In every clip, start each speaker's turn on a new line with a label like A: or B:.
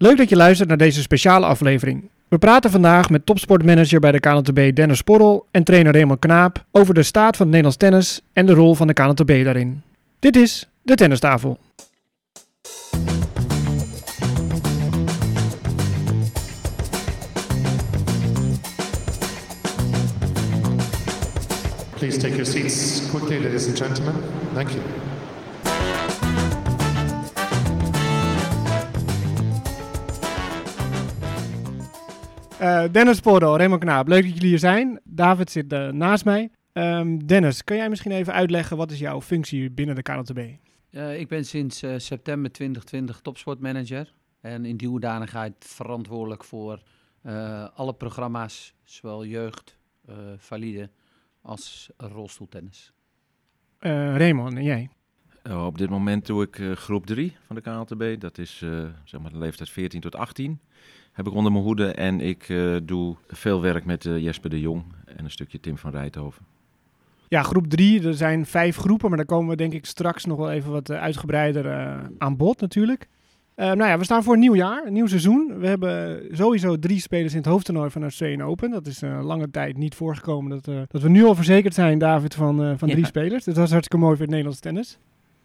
A: Leuk dat je luistert naar deze speciale aflevering. We praten vandaag met topsportmanager bij de KNTB Dennis Sporrel en trainer Raymond Knaap over de staat van het Nederlands tennis en de rol van de KNTB daarin. Dit is de Tennistafel.
B: Please take your seats quickly, ladies and gentlemen. Thank you.
A: Uh, Dennis Sporrel, Raymond Knaap, leuk dat jullie hier zijn. David zit uh, naast mij. Um, Dennis, kun jij misschien even uitleggen wat is jouw functie binnen de KNTB?
C: Uh, ik ben sinds september 2020 topsportmanager en in die hoedanigheid verantwoordelijk voor alle programma's, zowel jeugd, valide als rolstoeltennis.
A: Raymond, en jij?
D: Uh, op dit moment doe ik uh, groep 3 van de KLTB. Dat is uh, zeg maar de leeftijd 14 tot 18. Heb ik onder mijn hoede. En ik doe veel werk met Jesper de Jong en een stukje Tim van Rijthoven.
A: Ja, groep 3. Er zijn vijf groepen, maar daar komen we denk ik straks nog wel even wat uitgebreider aan bod natuurlijk. nou ja, we staan voor een nieuw jaar, een nieuw seizoen. We hebben sowieso drie spelers in het hoofdtoernooi van Australian Open. Dat is uh, lange tijd niet voorgekomen dat, uh, dat we nu al verzekerd zijn, David, van, uh, van drie ja. spelers. Dus dat is hartstikke mooi voor het Nederlands tennis.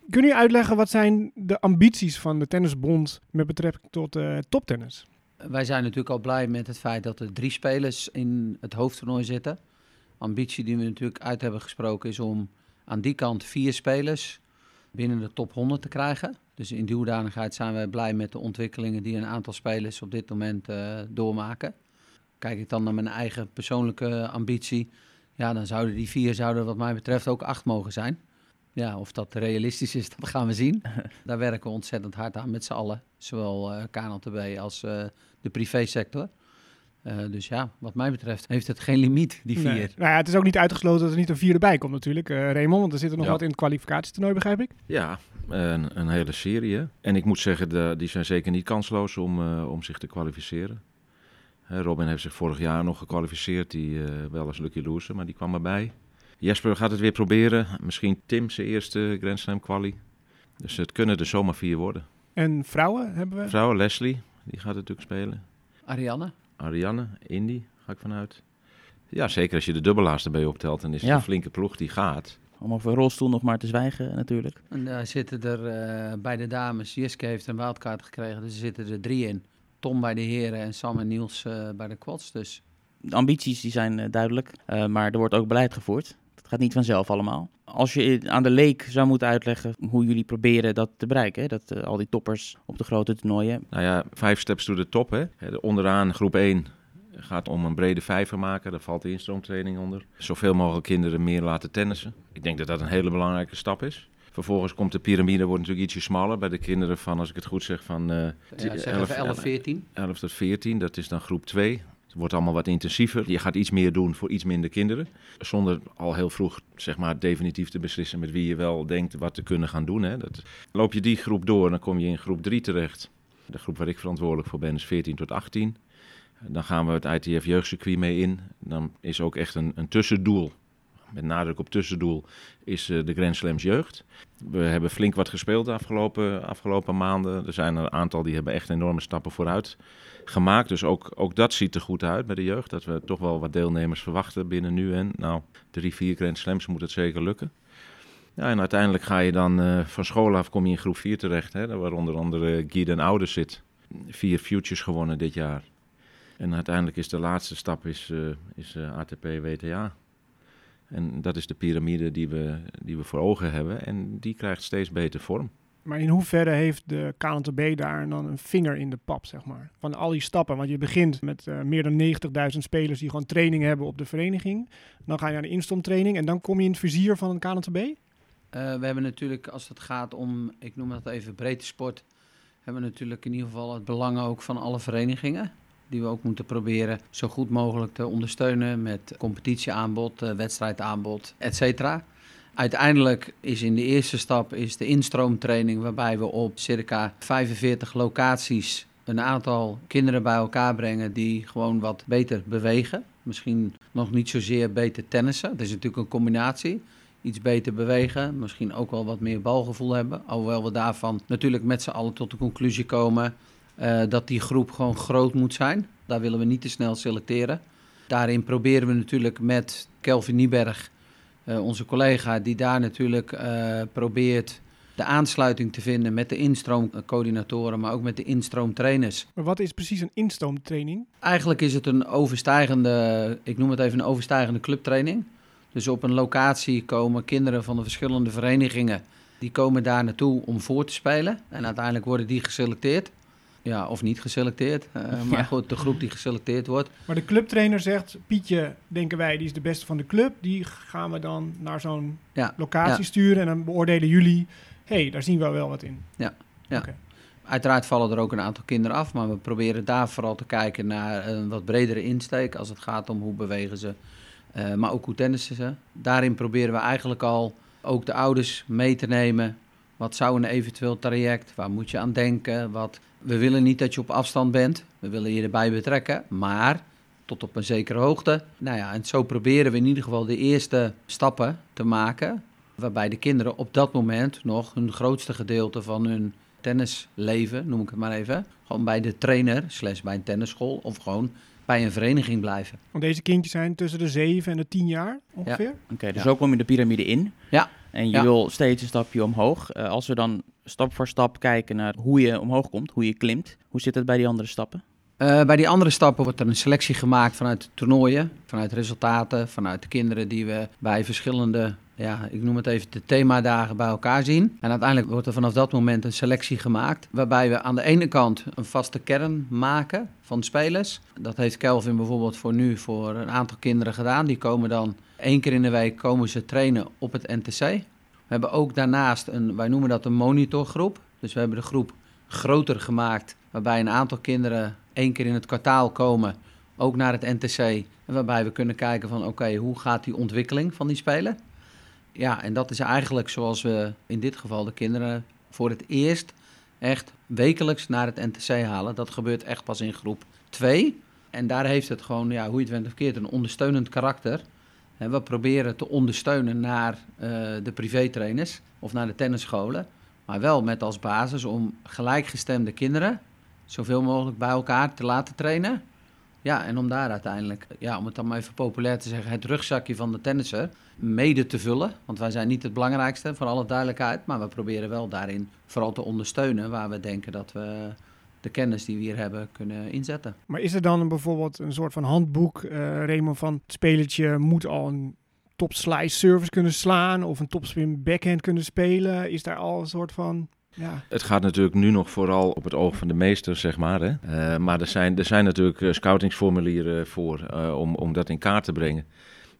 A: Kun je uitleggen wat zijn de ambities van de Tennisbond met betrekking tot uh, toptennis?
C: Wij zijn natuurlijk al blij met het feit dat er drie spelers in het hoofdtoernooi zitten. Ambitie die we natuurlijk uit hebben gesproken is om aan die kant vier spelers binnen de top 100 te krijgen. Dus in die hoedanigheid zijn we blij met de ontwikkelingen die een aantal spelers op dit moment uh, doormaken. Kijk ik dan naar mijn eigen persoonlijke ambitie, ja, dan zouden die vier zouden wat mij betreft ook acht mogen zijn. Ja, of dat realistisch is, dat gaan we zien. Daar werken we ontzettend hard aan met z'n allen. Zowel uh, KNLTB als uh, de privésector. Uh, dus ja, wat mij betreft heeft het geen limiet, die vier. Nee.
A: Nou ja, het is ook niet uitgesloten dat er niet een vier erbij komt natuurlijk, Raymond. Want er zit er nog ja. wat in het kwalificatietoernooi, begrijp ik?
D: Ja, een, een hele serie. Hè? En ik moet zeggen, de, die zijn zeker niet kansloos om, om zich te kwalificeren. Robin heeft zich vorig jaar nog gekwalificeerd, die, wel als Lucky Loser, maar die kwam erbij. Jesper gaat het weer proberen. Misschien Tim zijn eerste Grand Slam quali. Dus het kunnen er zomaar vier worden.
A: En vrouwen hebben we?
D: Vrouwen, Leslie, die gaat natuurlijk spelen.
C: Ariane?
D: Ariane, Indy, ga ik vanuit. Ja, zeker als je de dubbelaars erbij optelt, dan is het
E: Ja.
D: een flinke ploeg die gaat.
E: Om over rolstoel nog maar te zwijgen natuurlijk.
C: En daar zitten er eh, bij de dames, Jiske heeft een wildcard gekregen, dus er zitten er drie in. Tom bij de heren en Sam en Niels eh, bij de quads. Dus
E: De ambities die zijn eh, duidelijk, eh, maar er wordt ook beleid gevoerd. Gaat niet vanzelf allemaal. Als je aan de leek zou moeten uitleggen hoe jullie proberen dat te bereiken, hè, dat eh, al die toppers op de grote toernooien.
D: Nou ja, vijf steps to the top. Hè. Hè, Onderaan groep 1 gaat om een brede vijver maken. Daar valt de instroomtraining onder. Zoveel mogelijk kinderen meer laten tennissen. Ik denk dat dat een hele belangrijke stap is. Vervolgens komt de piramide, wordt natuurlijk ietsje smaller bij de kinderen van, als ik het goed zeg, van eh,
C: ja, zeg even 11, 14.
D: 11 tot 14. Dat is dan groep 2. Het wordt allemaal wat intensiever. Je gaat iets meer doen voor iets minder kinderen. Zonder al heel vroeg zeg maar, definitief te beslissen met wie je wel denkt wat te kunnen gaan doen. Hè. Dat, loop je die groep door, dan kom je in groep 3 terecht. De groep waar ik verantwoordelijk voor ben is 14 tot 18. Dan gaan we het ITF jeugdcircuit mee in. Dan is ook echt een, een tussendoel. Met nadruk op tussendoel is uh, de Grand Slams jeugd. We hebben flink wat gespeeld de afgelopen, afgelopen maanden. Er zijn een aantal die hebben echt enorme stappen vooruit gemaakt. Dus ook, ook dat ziet er goed uit bij de jeugd. Dat we toch wel wat deelnemers verwachten binnen nu en nou, drie, vier Grand Slams moet het zeker lukken. Ja, en uiteindelijk ga je dan uh, van school af, kom je in groep 4 terecht. Hè, waar onder andere Guy den zit. Vier futures gewonnen dit jaar. En uiteindelijk is de laatste stap is, uh, is uh, ATP WTA. En dat is de piramide die we, die we voor ogen hebben. En die krijgt steeds beter vorm.
A: Maar in hoeverre heeft de KNTB daar dan een vinger in de pap, zeg maar? Van al die stappen. Want je begint met uh, meer dan 90.000 spelers die gewoon training hebben op de vereniging. Dan ga je naar de instomtraining en dan kom je in het vizier van een KNTB?
C: Uh, we hebben natuurlijk, als het gaat om, ik noem dat even breedte sport, hebben we natuurlijk in ieder geval het belang ook van alle verenigingen. Die we ook moeten proberen zo goed mogelijk te ondersteunen met competitieaanbod, uh, wedstrijdaanbod, et cetera. Uiteindelijk is in de eerste stap is de instroomtraining waarbij we op circa 45 locaties een aantal kinderen bij elkaar brengen die gewoon wat beter bewegen. Misschien nog niet zozeer beter tennissen. Het is natuurlijk een combinatie. Iets beter bewegen, misschien ook wel wat meer balgevoel hebben. Alhoewel we daarvan natuurlijk met z'n allen tot de conclusie komen. eh, dat die groep gewoon groot moet zijn. Daar willen we niet te snel selecteren. Daarin proberen we natuurlijk met Kelvin Nieberg, onze collega, die daar natuurlijk eh, probeert de aansluiting te vinden met de instroomcoördinatoren, maar ook met de instroomtrainers.
A: Maar wat is precies een instoomtraining?
C: Eigenlijk is het een overstijgende, ik noem het even een overstijgende clubtraining. Dus op een locatie komen kinderen van de verschillende verenigingen, die komen daar naartoe om voor te spelen. En uiteindelijk worden die geselecteerd. Ja, of niet geselecteerd. Uh, maar
E: Ja.
C: goed, de groep die geselecteerd wordt.
A: Maar de clubtrainer zegt, Pietje, denken wij, die is de beste van de club. Die gaan we dan naar zo'n
C: Ja,
A: locatie
C: ja.
A: sturen en dan beoordelen jullie, hé, hey, daar zien we wel wat in.
C: Ja, ja.
A: Oké.
C: Uiteraard vallen er ook een aantal kinderen af, maar we proberen daar vooral te kijken naar een wat bredere insteek als het gaat om hoe bewegen ze, eh, maar ook hoe tennissen ze. Daarin proberen we eigenlijk al ook de ouders mee te nemen. Wat zou een eventueel traject, waar moet je aan denken? Wat, we willen niet dat je op afstand bent, we willen je erbij betrekken, maar tot op een zekere hoogte. Nou ja, en zo proberen we in ieder geval de eerste stappen te maken, waarbij de kinderen op dat moment nog hun grootste gedeelte van hun tennisleven, noem ik het maar even, gewoon bij de trainer, slash bij een tennisschool of gewoon bij een vereniging blijven.
A: Want deze kindjes zijn tussen de 7 en de 10 jaar ongeveer.
E: Oké, dus
C: Ja.
E: zo kom je de piramide in.
C: Ja.
E: En je
C: Ja.
E: wil steeds een stapje omhoog. Eh, als we dan stap voor stap kijken naar hoe je omhoog komt, hoe je klimt. Hoe zit het bij die andere stappen?
C: Eh, bij die andere stappen wordt er een selectie gemaakt vanuit de toernooien, vanuit resultaten, vanuit de kinderen die we bij verschillende, ja, ik noem het even de themadagen bij elkaar zien. En uiteindelijk wordt er vanaf dat moment een selectie gemaakt, waarbij we aan de ene kant een vaste kern maken van spelers. Dat heeft Kelvin bijvoorbeeld voor nu voor een aantal kinderen gedaan. Die komen dan één keer in de week komen ze trainen op het NTC. We hebben ook daarnaast een, wij noemen dat een monitorgroep. Dus we hebben de groep groter gemaakt, waarbij een aantal kinderen één keer in het kwartaal komen, ook naar het NTC. Waarbij we kunnen kijken van oké, hoe gaat die ontwikkeling van die speler? Ja, en dat is eigenlijk zoals we in dit geval de kinderen voor het eerst echt wekelijks naar het NTC halen. Dat gebeurt echt pas in groep 2. En daar heeft het gewoon, ja, hoe je het went of keert, een ondersteunend karakter. We proberen te ondersteunen naar eh, de privétrainers of naar de tennisscholen. Maar wel met als basis om gelijkgestemde kinderen zoveel mogelijk bij elkaar te laten trainen. Ja, en om daar uiteindelijk, ja, om het dan maar even populair te zeggen, het rugzakje van de tennisser mede te vullen. Want wij zijn niet het belangrijkste, voor alle duidelijkheid. Maar we proberen wel daarin vooral te ondersteunen waar we denken dat we de kennis die we hier hebben kunnen inzetten.
A: Maar is er dan een, bijvoorbeeld een soort van handboek, eh Raymond, van het spelertje moet al een top slice service kunnen slaan of een topspin backhand kunnen spelen? Is daar al een soort van, ja,
D: Het gaat natuurlijk nu nog vooral op het oog van de meester, zeg maar. Hè? Eh, maar er zijn, er zijn natuurlijk eh, scoutingsformulieren voor eh, om, om dat in kaart te brengen.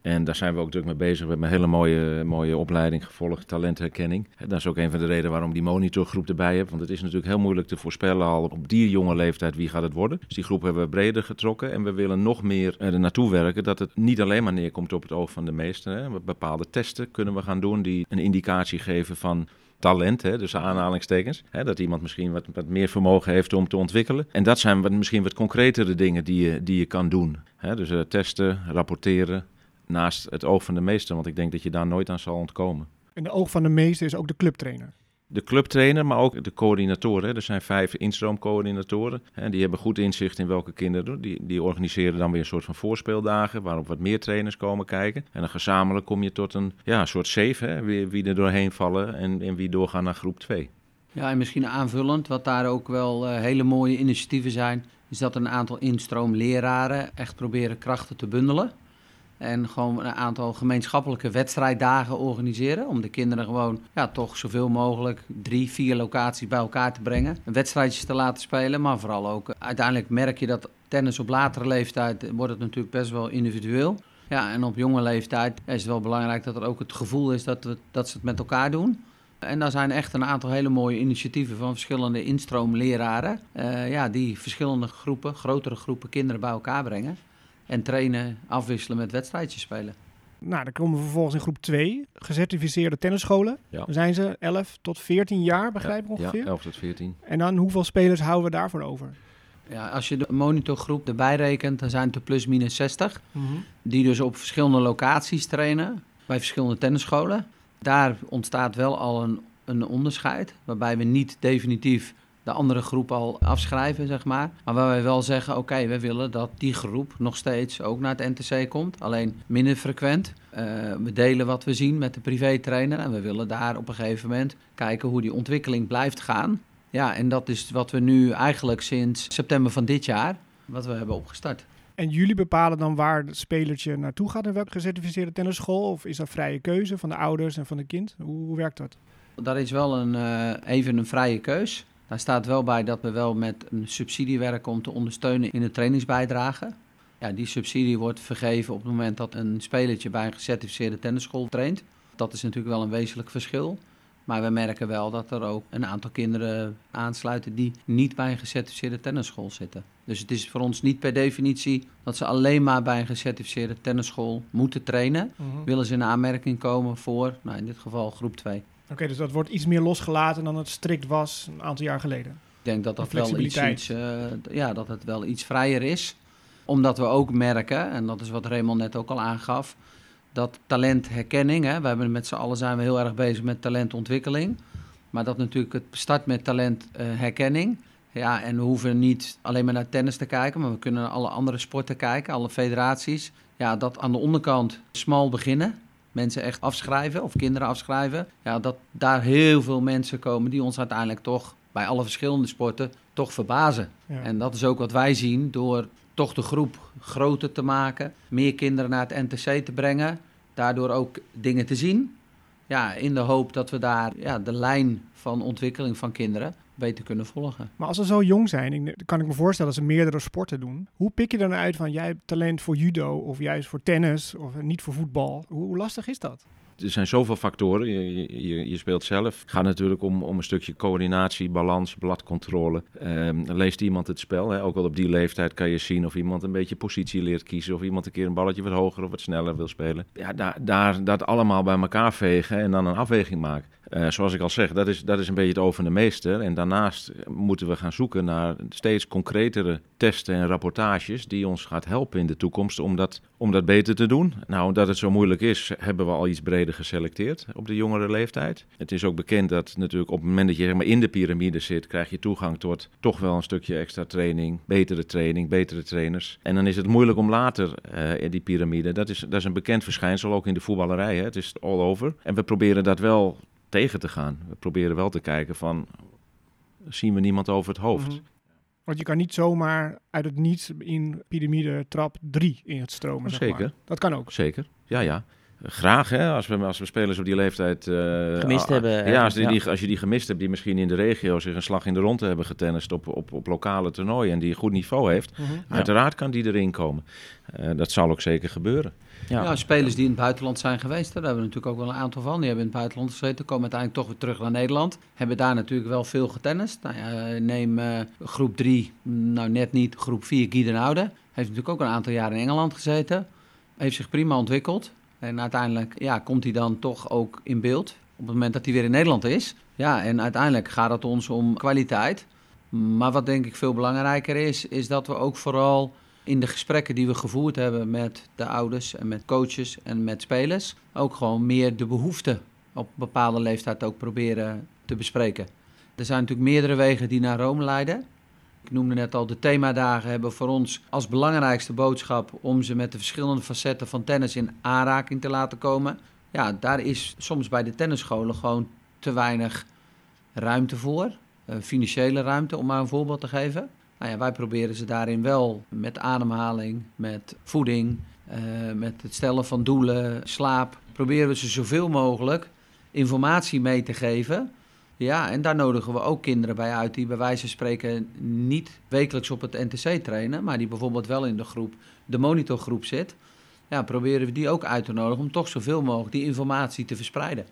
D: En daar zijn we ook druk mee bezig. We hebben een hele mooie, mooie opleiding gevolgd, talentherkenning. En dat is ook een van de redenen waarom die monitorgroep erbij heb. Want het is natuurlijk heel moeilijk te voorspellen al op die jonge leeftijd wie gaat het worden. Dus die groep hebben we breder getrokken. En we willen nog meer er naartoe werken dat het niet alleen maar neerkomt op het oog van de meester. Bepaalde testen kunnen we gaan doen die een indicatie geven van talent, hè, dus aanhalingstekens. Hè, dat iemand misschien wat, wat meer vermogen heeft om te ontwikkelen. En dat zijn wat, misschien wat concretere dingen die je, die je kan doen. Hè, dus eh, testen, rapporteren, naast het oog van de meester. Want ik denk dat je daar nooit aan zal ontkomen.
A: in de oog van de meester is ook de clubtrainer.
D: De clubtrainer, maar ook de coördinatoren. Er zijn vijf instroomcoördinatoren. Hè, die hebben goed inzicht in welke kinderen doen. Die, die organiseren dan weer een soort van voorspeeldagen... waarop wat meer trainers komen kijken. En dan gezamenlijk kom je tot een ja, soort save, hè, wie, wie er doorheen vallen... en, en wie doorgaan naar groep 2.
C: Ja, en misschien aanvullend, wat daar ook wel eh, hele mooie initiatieven zijn, is dat een aantal instroomleraren echt proberen krachten te bundelen. En gewoon een aantal gemeenschappelijke wedstrijddagen organiseren. Om de kinderen gewoon ja, toch zoveel mogelijk drie, vier locaties bij elkaar te brengen. Wedstrijdjes te laten spelen, maar vooral ook uiteindelijk merk je dat tennis op latere leeftijd eh, wordt het natuurlijk best wel individueel. Ja, en op jonge leeftijd is het wel belangrijk dat er ook het gevoel is dat, we, dat ze het met elkaar doen. En daar zijn echt een aantal hele mooie initiatieven van verschillende instroomleraren. eh, ja, die verschillende groepen, grotere groepen kinderen bij elkaar brengen. En trainen, afwisselen met wedstrijdjes spelen.
A: Nou, dan komen we vervolgens in groep 2, gecertificeerde tennisscholen.
D: Ja.
A: Dan zijn ze 11 tot 14 jaar, begrijp ik ongeveer.
D: Ja, 11 tot 14.
A: En dan hoeveel spelers houden we daarvoor over?
C: Ja, als je de monitorgroep erbij rekent, dan zijn het er plus minus 60. Die dus op verschillende locaties trainen, bij verschillende tennisscholen. Daar ontstaat wel al een, een onderscheid, waarbij we niet definitief de andere groep al afschrijven, zeg maar. Maar waar wij wel zeggen, oké, we willen dat die groep nog steeds ook naar het NTC komt. Alleen minder frequent. Eh, we delen wat we zien met de privé-trainer. En we willen daar op een gegeven moment kijken hoe die ontwikkeling blijft gaan. Ja, en dat is wat we nu eigenlijk sinds september van dit jaar, wat we hebben opgestart.
A: En jullie bepalen dan waar het spelertje naartoe gaat en welke gecertificeerde tennisschool? Of is dat vrije keuze van de ouders en van de kind? Hoe, hoe werkt dat?
C: Daar is wel een, uh, even een vrije keus. Daar staat wel bij dat we wel met een subsidie werken om te ondersteunen in de trainingsbijdrage. Ja, die subsidie wordt vergeven op het moment dat een spelertje bij een gecertificeerde tennisschool traint. Dat is natuurlijk wel een wezenlijk verschil. Maar we merken wel dat er ook een aantal kinderen aansluiten die niet bij een gecertificeerde tennisschool zitten. Dus het is voor ons niet per definitie dat ze alleen maar bij een gecertificeerde tennisschool moeten trainen.
A: Mhm.
C: Willen ze in aanmerking komen voor, nou in dit geval groep 2.
A: Oké, dus dat wordt iets meer losgelaten dan het strikt was een aantal jaar geleden.
C: Ik denk dat dat
A: De
C: wel iets, eh, ja, dat het wel iets vrijer is. Omdat we ook merken, en dat is wat Raymond net ook al aangaf, dat talentherkenning, hè, we hebben met z'n allen zijn we heel erg bezig met talentontwikkeling. Maar dat natuurlijk het start met talentherkenning. ja, en we hoeven niet alleen maar naar tennis te kijken, maar we kunnen naar alle andere sporten kijken, alle federaties. Ja, dat aan de onderkant smal beginnen. Mensen echt afschrijven of kinderen afschrijven. Ja, dat daar heel veel mensen komen die ons uiteindelijk toch bij alle verschillende sporten toch verbazen.
A: Ja.
C: En dat is ook wat wij zien door toch de groep groter te maken, meer kinderen naar het NTC te brengen, daardoor ook dingen te zien. Ja, in de hoop dat we daar ja, de lijn van ontwikkeling van kinderen beter kunnen volgen.
A: Maar als ze zo jong zijn, kan ik me voorstellen dat ze meerdere sporten doen. Hoe pik je dan uit van jij hebt talent voor judo of juist voor tennis of niet voor voetbal? Hoe lastig is dat?
D: Er zijn zoveel factoren. Je, je- speelt zelf. Het gaat natuurlijk om, om een stukje coördinatie, balans, bladcontrole. Ehm, leest iemand het spel? Hè? Ook al op die leeftijd kan je zien of iemand een beetje positie leert kiezen. Of iemand een keer een balletje wat hoger of wat sneller wil spelen. Ja, daar, daar dat allemaal bij elkaar vegen en dan een afweging maken. Eh, zoals ik al zeg, dat is, dat is een beetje het over de meester. En daarnaast moeten we gaan zoeken naar steeds concretere testen en rapportages die ons gaat helpen in de toekomst om dat, om dat beter te doen. Nou, omdat het zo moeilijk is, hebben we al iets breder geselecteerd op de jongere leeftijd. Het is ook bekend dat natuurlijk op het moment dat je in de piramide zit, krijg je toegang tot toch wel een stukje extra training, betere training, betere trainers. En dan is het moeilijk om later eh, in die piramide, dat is, dat is een bekend verschijnsel ook in de voetballerij, hè? het is all over. En we proberen dat wel tegen te gaan. We proberen wel te kijken van, zien we niemand over het hoofd?
A: Mhm. Want je kan niet zomaar uit het niets in piramide trap 3 in het stromen. zeg
D: Zeker.
A: maar. Dat kan ook.
D: Zeker, ja, ja. Graag, hè, als we, als we spelers op die leeftijd... eh,
E: Gemist
D: ah,
E: hebben,
D: Ja, als, die,
E: ja.
D: die- als je die gemist hebt, die misschien in de regio zich een slag in de ronde hebben getennist op, op, op lokale toernooien en die een goed niveau heeft,
A: Mhm.
D: uiteraard kan die erin komen. Eh, dat zal ook zeker gebeuren.
E: Ja.
C: Spelers die in het buitenland zijn geweest, daar hebben we natuurlijk ook wel een aantal van. Die hebben in het buitenland gezeten, komen uiteindelijk toch weer terug naar Nederland. Hebben daar natuurlijk wel veel getennist. Nou ja, neem eh, groep 3, nou net niet, groep 4, Guy Oude. Heeft natuurlijk ook een aantal jaren in Engeland gezeten. Heeft zich prima ontwikkeld. En uiteindelijk ja, komt hij dan toch ook in beeld op het moment dat hij weer in Nederland is. Ja, en uiteindelijk gaat het ons om kwaliteit. Maar wat denk ik veel belangrijker is, is dat we ook vooral in de gesprekken die we gevoerd hebben met de ouders en met coaches en met spelers, ook gewoon meer de behoeften op bepaalde leeftijd ook proberen te bespreken. Er zijn natuurlijk meerdere wegen die naar Rome leiden. Ik noemde net al, de themadagen hebben voor ons als belangrijkste boodschap om ze met de verschillende facetten van tennis in aanraking te laten komen. Ja, daar is soms bij de tennisscholen gewoon te weinig ruimte voor. Eh, financiële ruimte, om maar een voorbeeld te geven. Nou ja, wij proberen ze daarin wel met ademhaling, met voeding, eh, met het stellen van doelen, slaap. Proberen we ze zoveel mogelijk informatie mee te geven. Ja, en daar nodigen we ook kinderen bij uit die bij wijze van spreken niet wekelijks op het NTC trainen, maar die bijvoorbeeld wel in de groep, de monitorgroep zit. Ja, proberen we die ook uit te nodigen om toch zoveel mogelijk die informatie te verspreiden.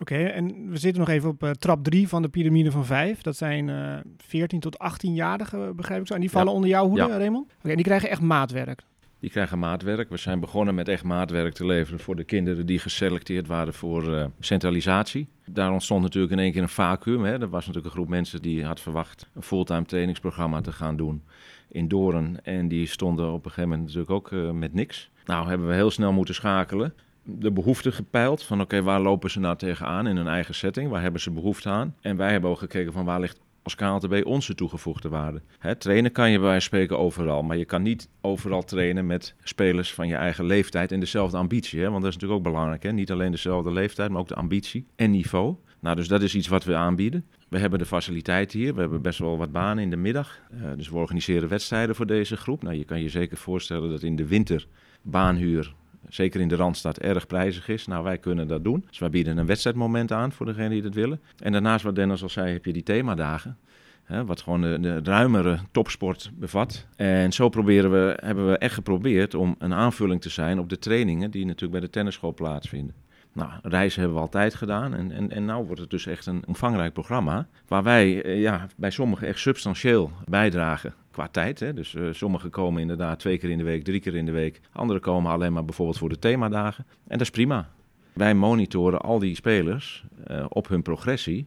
A: Oké, en we zitten nog even op eh, trap 3 van de piramide van 5. Dat zijn eh 14 tot 18-jarigen, begrijp ik zo. En die vallen
D: Ja.
A: onder jouw hoede,
D: Ja.
A: Raymond? Oké, en die krijgen echt maatwerk.
D: Die krijgen maatwerk. We zijn begonnen met echt maatwerk te leveren voor de kinderen die geselecteerd waren voor eh, centralisatie. Daar ontstond natuurlijk in één keer een vacuüm. Hè. Er was natuurlijk een groep mensen die had verwacht een fulltime trainingsprogramma te gaan doen in Doorn. En die stonden op een gegeven moment natuurlijk ook eh, met niks. Nou hebben we heel snel moeten schakelen. De behoefte gepeild van oké, waar lopen ze nou tegenaan in hun eigen setting? Waar hebben ze behoefte aan? En wij hebben ook gekeken van waar ligt als KLTB onze toegevoegde waarde. Hè, trainen kan je bij wijze van spreken overal, maar je kan niet overal trainen met spelers van je eigen leeftijd en dezelfde ambitie. Hè? Want dat is natuurlijk ook belangrijk. Hè? Niet alleen dezelfde leeftijd, maar ook de ambitie en niveau. Nou, dus dat is iets wat we aanbieden. We hebben de faciliteiten hier. We hebben best wel wat banen in de middag. Uh, dus we organiseren wedstrijden voor deze groep. Nou, je kan je zeker voorstellen dat in de winter baanhuur, zeker in de Randstad, erg prijzig is. Nou, wij kunnen dat doen. Dus wij bieden een wedstrijdmoment aan voor degenen die dat willen. En daarnaast, wat Dennis al zei, heb je die themadagen. Hè, wat gewoon de, ruimere topsport bevat. En zo proberen we, hebben we echt geprobeerd om een aanvulling te zijn op de trainingen die natuurlijk bij de tennisschool plaatsvinden. Nou, reizen hebben we altijd gedaan. En, en, en nu wordt het dus echt een omvangrijk programma. Waar wij eh, ja, bij sommigen echt substantieel bijdragen qua tijd. Hè. Dus uh, sommigen komen inderdaad twee keer in de week, drie keer in de week. Anderen komen alleen maar bijvoorbeeld voor de themadagen. En dat is prima. Wij monitoren al die spelers uh, op hun progressie.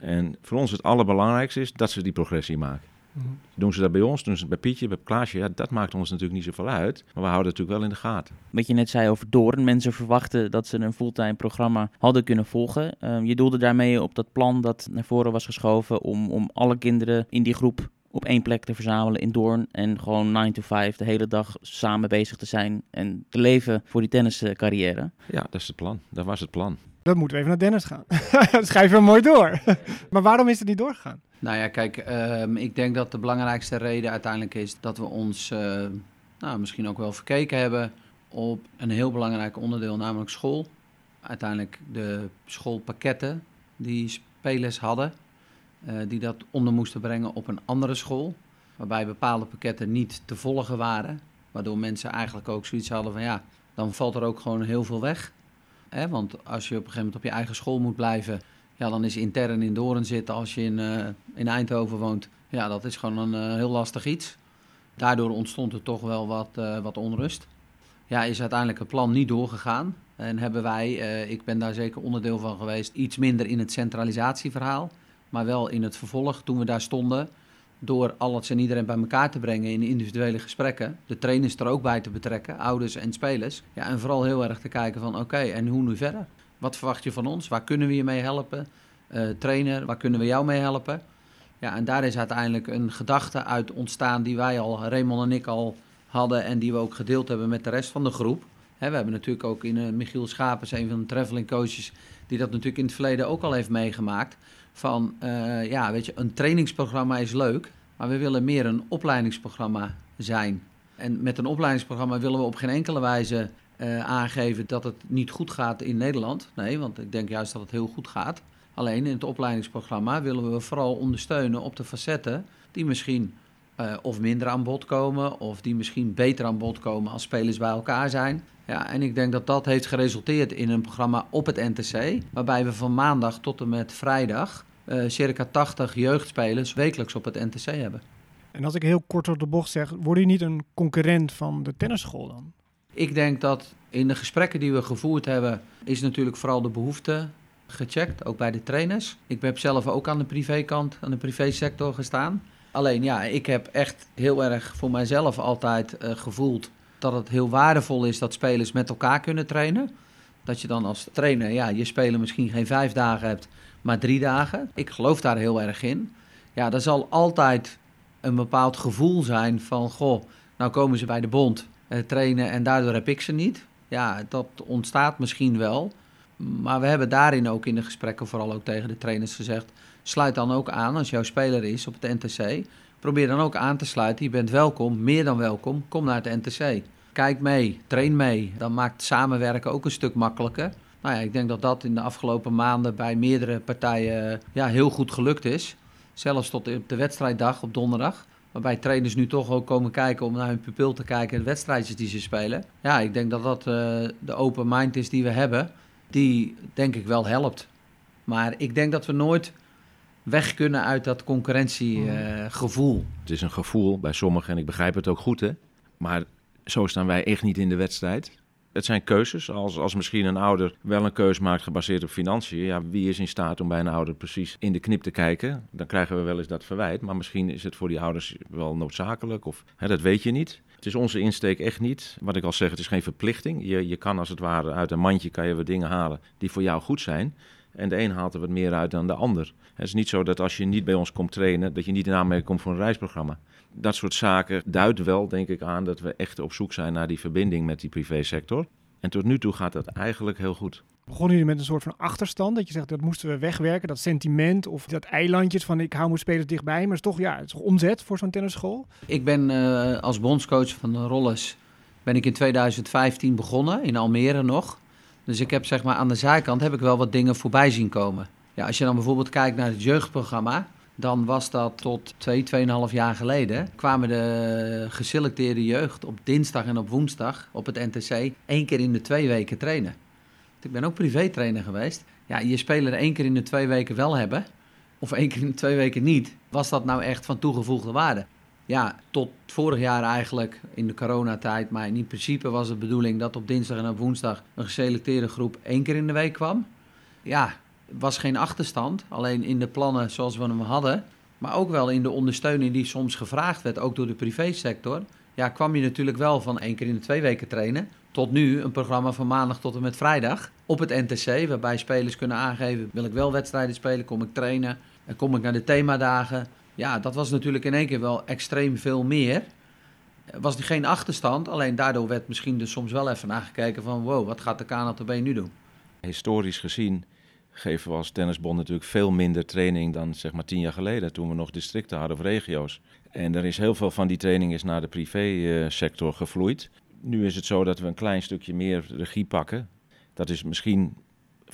D: En voor ons het allerbelangrijkste is dat ze die progressie maken. Mm Doen ze dat bij ons, doen ze het bij Pietje, bij Klaasje, ja, dat maakt ons natuurlijk niet zoveel uit. Maar we houden het natuurlijk wel in de gaten.
E: Wat je net zei over Doorn, mensen verwachten dat ze een fulltime programma hadden kunnen volgen. Uh, je doelde daarmee op dat plan dat naar voren was geschoven om, om alle kinderen in die groep op één plek te verzamelen in Doorn. En gewoon 9 to 5 de hele dag samen bezig te zijn en te leven voor die tenniscarrière.
D: Ja, dat is het plan. Dat was het plan.
A: Dan moeten we even naar Dennis gaan. dat schrijven we mooi door. maar waarom is het niet doorgegaan?
C: Nou ja, kijk, um, ik denk dat de belangrijkste reden uiteindelijk is dat we ons uh, nou, misschien ook wel verkeken hebben op een heel belangrijk onderdeel, namelijk school. Uiteindelijk de schoolpakketten die spelers hadden, die dat onder moesten brengen op een andere school. Waarbij bepaalde pakketten niet te volgen waren. Waardoor mensen eigenlijk ook zoiets hadden van ja, dan valt er ook gewoon heel veel weg. Hè? Want als je op een gegeven moment op je eigen school moet blijven, ja, dan is intern in Doorn zitten als je in, uh, in Eindhoven woont. Ja, dat is gewoon een uh, heel lastig iets. Daardoor ontstond er toch wel wat, wat onrust. Ja, is uiteindelijk het plan niet doorgegaan. En hebben wij, ik ben daar zeker onderdeel van geweest, iets minder in het centralisatieverhaal. Maar wel in het vervolg, toen we daar stonden, door alles en iedereen bij elkaar te brengen in individuele gesprekken. De trainers er ook bij te betrekken, ouders en spelers. Ja, en vooral heel erg te kijken van oké, en hoe nu verder? Wat verwacht je van ons? Waar kunnen we je mee helpen? Uh, trainer, waar kunnen we jou mee helpen? Ja, en daar is uiteindelijk een gedachte uit ontstaan die wij al, Raymond en ik al hadden en die we ook gedeeld hebben met de rest van de groep. We hebben natuurlijk ook in uh, Michiel Schapers, een van de traveling coaches, die dat natuurlijk in het verleden ook al heeft meegemaakt. Van, uh, ja, weet je, een trainingsprogramma is leuk, maar we willen meer een opleidingsprogramma zijn. En met een opleidingsprogramma willen we op geen enkele wijze uh, aangeven dat het niet goed gaat in Nederland. Nee, want ik denk juist dat het heel goed gaat. Alleen in het opleidingsprogramma willen we vooral ondersteunen op de facetten die misschien uh, of minder aan bod komen, of die misschien beter aan bod komen als spelers bij elkaar zijn. Ja, en ik denk dat dat heeft geresulteerd in een programma op het NTC, waarbij we van maandag tot en met vrijdag uh, circa 80 jeugdspelers wekelijks op het NTC hebben.
A: En als ik heel kort op de bocht zeg, word je niet een concurrent van de tennisschool dan?
C: Ik denk dat in de gesprekken die we gevoerd hebben, is natuurlijk vooral de behoefte gecheckt, ook bij de trainers. Ik heb zelf ook aan de privékant, aan de privésector gestaan. Alleen ja, ik heb echt heel erg voor mijzelf altijd uh, gevoeld dat het heel waardevol is dat spelers met elkaar kunnen trainen. Dat je dan als trainer, ja, je speler misschien geen vijf dagen hebt, maar drie dagen. Ik geloof daar heel erg in. Ja, er zal altijd een bepaald gevoel zijn van, goh, nou komen ze bij de bond uh, trainen en daardoor heb ik ze niet. Ja, dat ontstaat misschien wel. Maar we hebben daarin ook in de gesprekken vooral ook tegen de trainers gezegd... sluit dan ook aan als jouw speler is op het NTC. Probeer dan ook aan te sluiten. Je bent welkom, meer dan welkom. Kom naar het NTC. Kijk mee, train mee. Dan maakt samenwerken ook een stuk makkelijker. Nou ja, ik denk dat dat in de afgelopen maanden bij meerdere partijen ja, heel goed gelukt is. Zelfs tot op de wedstrijddag op donderdag. Waarbij trainers nu toch ook komen kijken om naar hun pupil te kijken en de wedstrijdjes die ze spelen. Ja, ik denk dat dat uh, de open mind is die we hebben. Die denk ik wel helpt. Maar ik denk dat we nooit weg kunnen uit dat concurrentiegevoel. Uh,
D: het is een gevoel bij sommigen en ik begrijp het ook goed hè. Maar zo staan wij echt niet in de wedstrijd. Het zijn keuzes. Als, als misschien een ouder wel een keuze maakt gebaseerd op financiën. Ja, wie is in staat om bij een ouder precies in de knip te kijken? Dan krijgen we wel eens dat verwijt. Maar misschien is het voor die ouders wel noodzakelijk. Of hè, dat weet je niet. Het is onze insteek echt niet. Wat ik al zeg, het is geen verplichting. Je, je kan als het ware uit een mandje kan je wat dingen halen die voor jou goed zijn. En de een haalt er wat meer uit dan de ander. Het is niet zo dat als je niet bij ons komt trainen, dat je niet in aanmerking komt voor een reisprogramma. Dat soort zaken duidt wel, denk ik, aan dat we echt op zoek zijn naar die verbinding met die privésector. En tot nu toe gaat dat eigenlijk heel goed.
A: Begonnen jullie met een soort van achterstand? Dat je zegt dat moesten we wegwerken, dat sentiment of dat eilandjes van ik hou mijn spelers dichtbij. Maar het is toch, ja, het is toch omzet voor zo'n tennisschool?
C: Ik ben uh, als bondscoach van de Rolles ben ik in 2015 begonnen, in Almere nog. Dus ik heb zeg maar aan de zijkant heb ik wel wat dingen voorbij zien komen. Ja, als je dan bijvoorbeeld kijkt naar het jeugdprogramma, dan was dat tot twee, tweeënhalf jaar geleden. kwamen de geselecteerde jeugd op dinsdag en op woensdag op het NTC één keer in de twee weken trainen. Ik ben ook privé-trainer geweest. Ja, je speler één keer in de twee weken wel hebben, of één keer in de twee weken niet. Was dat nou echt van toegevoegde waarde? Ja, tot vorig jaar eigenlijk in de coronatijd. Maar in principe was het bedoeling dat op dinsdag en op woensdag een geselecteerde groep één keer in de week kwam. Ja, was geen achterstand. Alleen in de plannen zoals we hem hadden. Maar ook wel in de ondersteuning die soms gevraagd werd, ook door de privésector. Ja, kwam je natuurlijk wel van één keer in de twee weken trainen. Tot nu een programma van maandag tot en met vrijdag op het NTC. Waarbij spelers kunnen aangeven, wil ik wel wedstrijden spelen, kom ik trainen. En kom ik naar de themadagen. Ja, dat was natuurlijk in één keer wel extreem veel meer. Er was geen achterstand, alleen daardoor werd misschien dus soms wel even nagekeken van... wow, wat gaat de KNLTB nu doen?
D: Historisch gezien geven we als tennisbond natuurlijk veel minder training dan zeg maar tien jaar geleden, toen we nog districten hadden of regio's. En er is heel veel van die training is naar de privésector gevloeid. Nu is het zo dat we een klein stukje meer regie pakken. Dat is misschien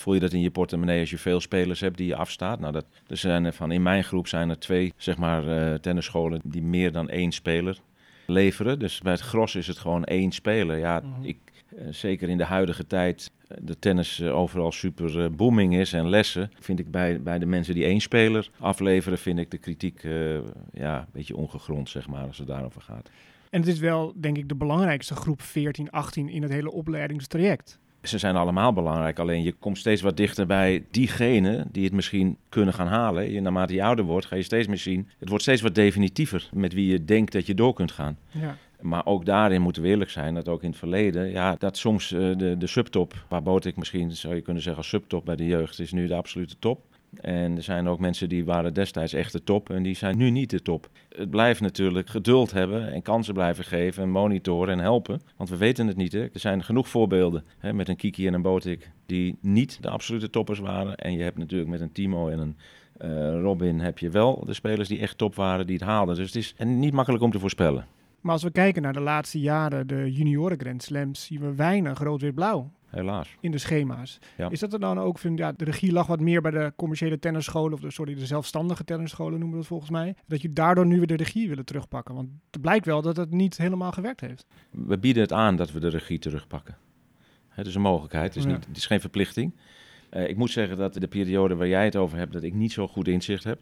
D: voel je dat in je portemonnee als je veel spelers hebt die je afstaat. Nou, dat, er zijn er van, in mijn groep zijn er twee zeg maar, uh, tennisscholen die meer dan één speler leveren. Dus bij het gros is het gewoon één speler. Ja, mhm. ik, uh, zeker in de huidige tijd de tennis overal super booming is en lessen, vind ik bij, bij de mensen die één speler afleveren, vind ik de kritiek uh, ja, een beetje ongegrond, zeg maar, als het daarover gaat.
A: En het is wel, denk ik, de belangrijkste groep 14, 18 in het hele opleidingstraject.
D: Ze zijn allemaal belangrijk, alleen je komt steeds wat dichter bij diegenen die het misschien kunnen gaan halen. Je, naarmate je ouder wordt, ga je steeds meer zien. Het wordt steeds wat definitiever met wie je denkt dat je door kunt gaan. Ja. Maar ook daarin moeten we eerlijk zijn, dat ook in het verleden, ja, dat soms uh, de, de subtop, waar ik misschien zou je kunnen zeggen als subtop bij de jeugd, is nu de absolute top. En er zijn ook mensen die waren destijds echt de top en die zijn nu niet de top. Het blijft natuurlijk geduld hebben en kansen blijven geven en monitoren en helpen. Want we weten het niet. Hè? Er zijn genoeg voorbeelden hè, met een Kiki en een Botik die niet de absolute toppers waren. En je hebt natuurlijk met een Timo en een uh, Robin heb je wel de spelers die echt top waren, die het haalden. Dus het is niet makkelijk om te voorspellen.
A: Maar als we kijken naar de laatste jaren, de junioren Grand Slams, zien we weinig rood-wit-blauw.
D: Helaas.
A: In de schema's. Is dat er dan ook, vind, ja, de regie lag wat meer bij de commerciële tennisscholen, of de, sorry, de zelfstandige tennisscholen noemen we dat volgens mij. Dat je daardoor nu weer de regie willen terugpakken. Want het blijkt wel dat het niet helemaal gewerkt heeft.
D: We bieden het aan dat we de regie terugpakken. Het is een mogelijkheid, het is, niet, het is geen verplichting. Uh, ik moet zeggen dat de periode waar jij het over hebt, dat ik niet zo goed inzicht heb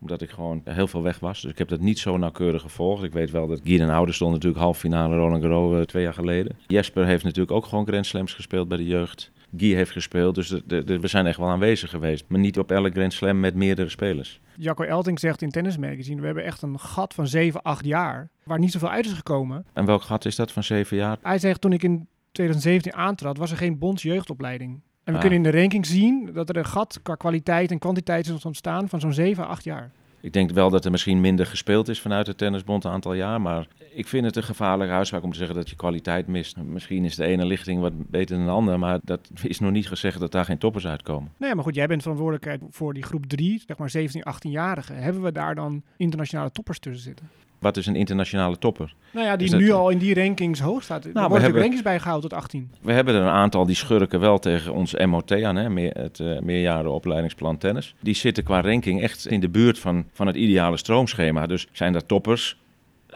D: omdat ik gewoon heel veel weg was. Dus ik heb dat niet zo nauwkeurig gevolgd. Ik weet wel dat Guy en Oude stond natuurlijk half finale Roland Garros uh, twee jaar geleden. Jesper heeft natuurlijk ook gewoon Grand Slams gespeeld bij de jeugd. Guy heeft gespeeld, dus de, de, we zijn echt wel aanwezig geweest. Maar niet op elk Grand Slam met meerdere spelers.
A: Jacco Elting zegt in Tennis Magazine, we hebben echt een gat van 7, 8 jaar, waar niet zoveel uit is gekomen.
D: En welk gat is dat van 7 jaar?
A: Hij zegt, toen ik in 2017 aantrad, was er geen bondsjeugdopleiding. En we ah. kunnen in de ranking zien dat er een gat qua kwaliteit en kwantiteit is ontstaan van zo'n 7, 8 jaar.
D: Ik denk wel dat er misschien minder gespeeld is vanuit de tennisbond een aantal jaar. Maar ik vind het een gevaarlijke uitspraak om te zeggen dat je kwaliteit mist. Misschien is de ene lichting wat beter dan de andere. Maar dat is nog niet gezegd dat daar geen toppers uitkomen.
A: Nee, maar goed, jij bent verantwoordelijkheid voor die groep 3, zeg maar 17, 18-jarigen. Hebben we daar dan internationale toppers tussen zitten?
D: Wat is een internationale topper?
A: Nou ja, die nu al in die rankings hoog staat. Nou, er worden rankings bijgehaald tot 18.
D: We hebben er een aantal die schurken wel tegen ons MOT aan, hè, meer, het uh, meerjarenopleidingsplan tennis. Die zitten qua ranking echt in de buurt van, van het ideale stroomschema. Dus zijn dat toppers?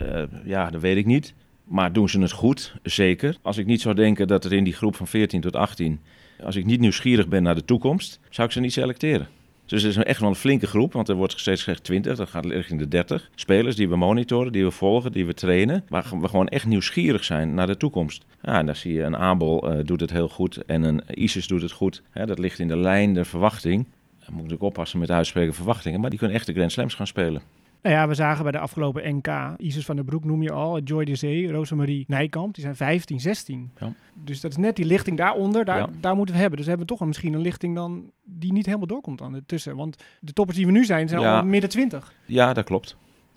D: Uh, ja, dat weet ik niet. Maar doen ze het goed? Zeker. Als ik niet zou denken dat er in die groep van 14 tot 18, als ik niet nieuwsgierig ben naar de toekomst, zou ik ze niet selecteren. Dus het is echt wel een flinke groep, want er wordt steeds gezegd 20, dat gaat richting de 30. Spelers die we monitoren, die we volgen, die we trainen, waar we gewoon echt nieuwsgierig zijn naar de toekomst. Ja, en dan zie je een Abel uh, doet het heel goed en een Isis doet het goed. dat ligt in de lijn, de verwachting. Dan moet ik oppassen met uitspreken verwachtingen, maar die kunnen echt de Grand Slams gaan spelen.
A: Nou ja, we zagen bij de afgelopen NK, Isis van der Broek noem je al, Joy de Zee, Rosemarie Nijkamp, die zijn 15, 16.
D: Ja.
A: Dus dat is net die lichting daaronder, daar,
D: Ja.
A: daar moeten we hebben. Dus we hebben toch een, misschien een lichting dan die niet helemaal doorkomt dan ertussen. Want de toppers die we nu zijn, zijn
D: Ja.
A: al midden 20.
D: Ja, dat klopt.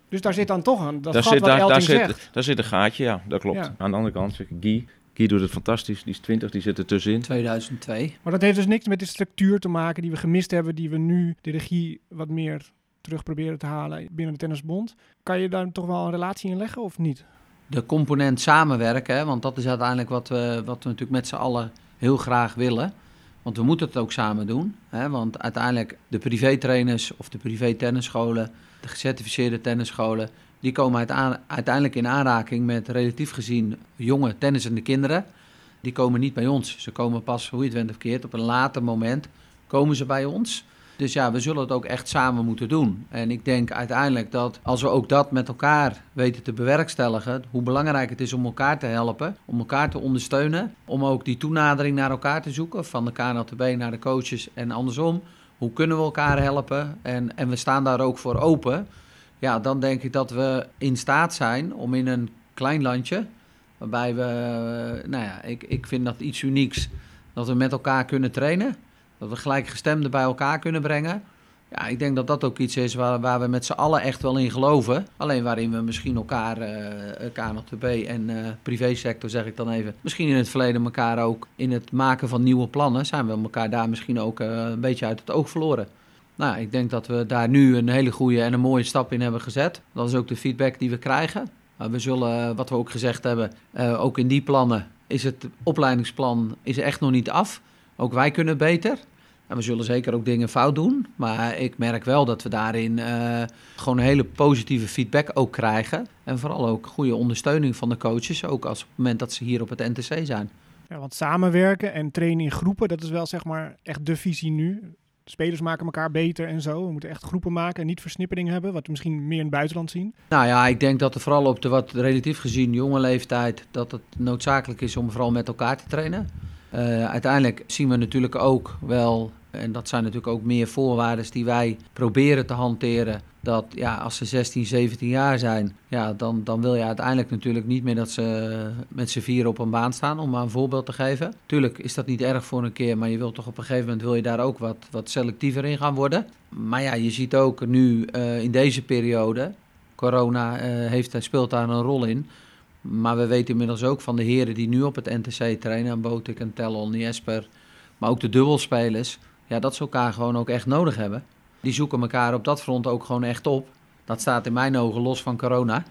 A: Dus daar zit dan toch een, dat
D: daar,
A: gat
D: zit,
A: wat
D: daar, daar,
A: Elting
D: zit,
A: zegt.
D: daar zit een gaatje, ja, dat klopt.
A: Ja.
D: Aan de andere kant, Guy. Guy doet het fantastisch, die is 20, die zit er tussenin.
C: 2002.
A: Maar dat heeft dus niks met de structuur te maken die we gemist hebben, die we nu de regie wat meer terug proberen te halen binnen de Tennisbond. Kan je daar toch wel een relatie in leggen of niet?
C: De component samenwerken, want dat is uiteindelijk wat we, wat we natuurlijk met z'n allen heel graag willen. Want we moeten het ook samen doen. Hè, want uiteindelijk de privétrainers of de privé-tennisscholen, de gecertificeerde tennisscholen, die komen uiteindelijk in aanraking met relatief gezien jonge tennissende kinderen. Die komen niet bij ons. Ze komen pas, hoe je het went of keert, op een later moment komen ze bij ons. Dus ja, we zullen het ook echt samen moeten doen. En ik denk uiteindelijk dat als we ook dat met elkaar weten te bewerkstelligen, hoe belangrijk het is om elkaar te helpen, om elkaar te ondersteunen, om ook die toenadering naar elkaar te zoeken, van de KNLTB naar de coaches en andersom. Hoe kunnen we elkaar helpen? En, en we staan daar ook voor open. Ja, dan denk ik dat we in staat zijn om in een klein landje, waarbij we, nou ja, ik, ik vind dat iets unieks, dat we met elkaar kunnen trainen. Dat we gelijkgestemden bij elkaar kunnen brengen. Ja, ik denk dat dat ook iets is waar, waar we met z'n allen echt wel in geloven. Alleen waarin we misschien elkaar, eh KNLTB en eh privésector zeg ik dan even, misschien in het verleden elkaar ook in het maken van nieuwe plannen, zijn we elkaar daar misschien ook eh, een beetje uit het oog verloren. Nou, ik denk dat we daar nu een hele goede en een mooie stap in hebben gezet. Dat is ook de feedback die we krijgen. We zullen, eh, wat we ook gezegd hebben, eh, ook in die plannen is het opleidingsplan is echt nog niet af. Ook wij kunnen beter. En we zullen zeker ook dingen fout doen. Maar ik merk wel dat we daarin eh, gewoon een hele positieve feedback ook krijgen. En vooral ook goede ondersteuning van de coaches. Ook als op het moment dat ze hier op het NTC zijn.
A: Ja, want samenwerken en trainen in groepen, dat is wel zeg maar echt de visie nu. De spelers maken elkaar beter en zo. We moeten echt groepen maken en niet versnippering hebben, wat we misschien meer in het buitenland zien.
C: Nou ja, ik denk dat er vooral op de wat relatief gezien jonge leeftijd... dat het noodzakelijk is om vooral met elkaar te trainen. Eh, uiteindelijk zien we natuurlijk ook wel... en dat zijn natuurlijk ook meer voorwaarden die wij proberen te hanteren... dat ja, als ze 16, 17 jaar zijn... Ja, dan, dan wil je uiteindelijk natuurlijk niet meer dat ze met z'n vier op een baan staan... om maar een voorbeeld te geven. Tuurlijk is dat niet erg voor een keer... maar je wilt toch op een gegeven moment wil je daar ook wat, wat selectiever in gaan worden. Maar ja, je ziet ook nu eh, in deze periode... Corona eh, heeft, speelt daar een rol in. Maar we weten inmiddels ook van de heren die nu op het NTC trainen, Botik en Tellon, Jesper, maar ook de dubbelspelers, ja, dat ze elkaar gewoon ook echt nodig hebben. Die zoeken elkaar op dat front ook gewoon echt op. Dat staat in mijn ogen los van corona.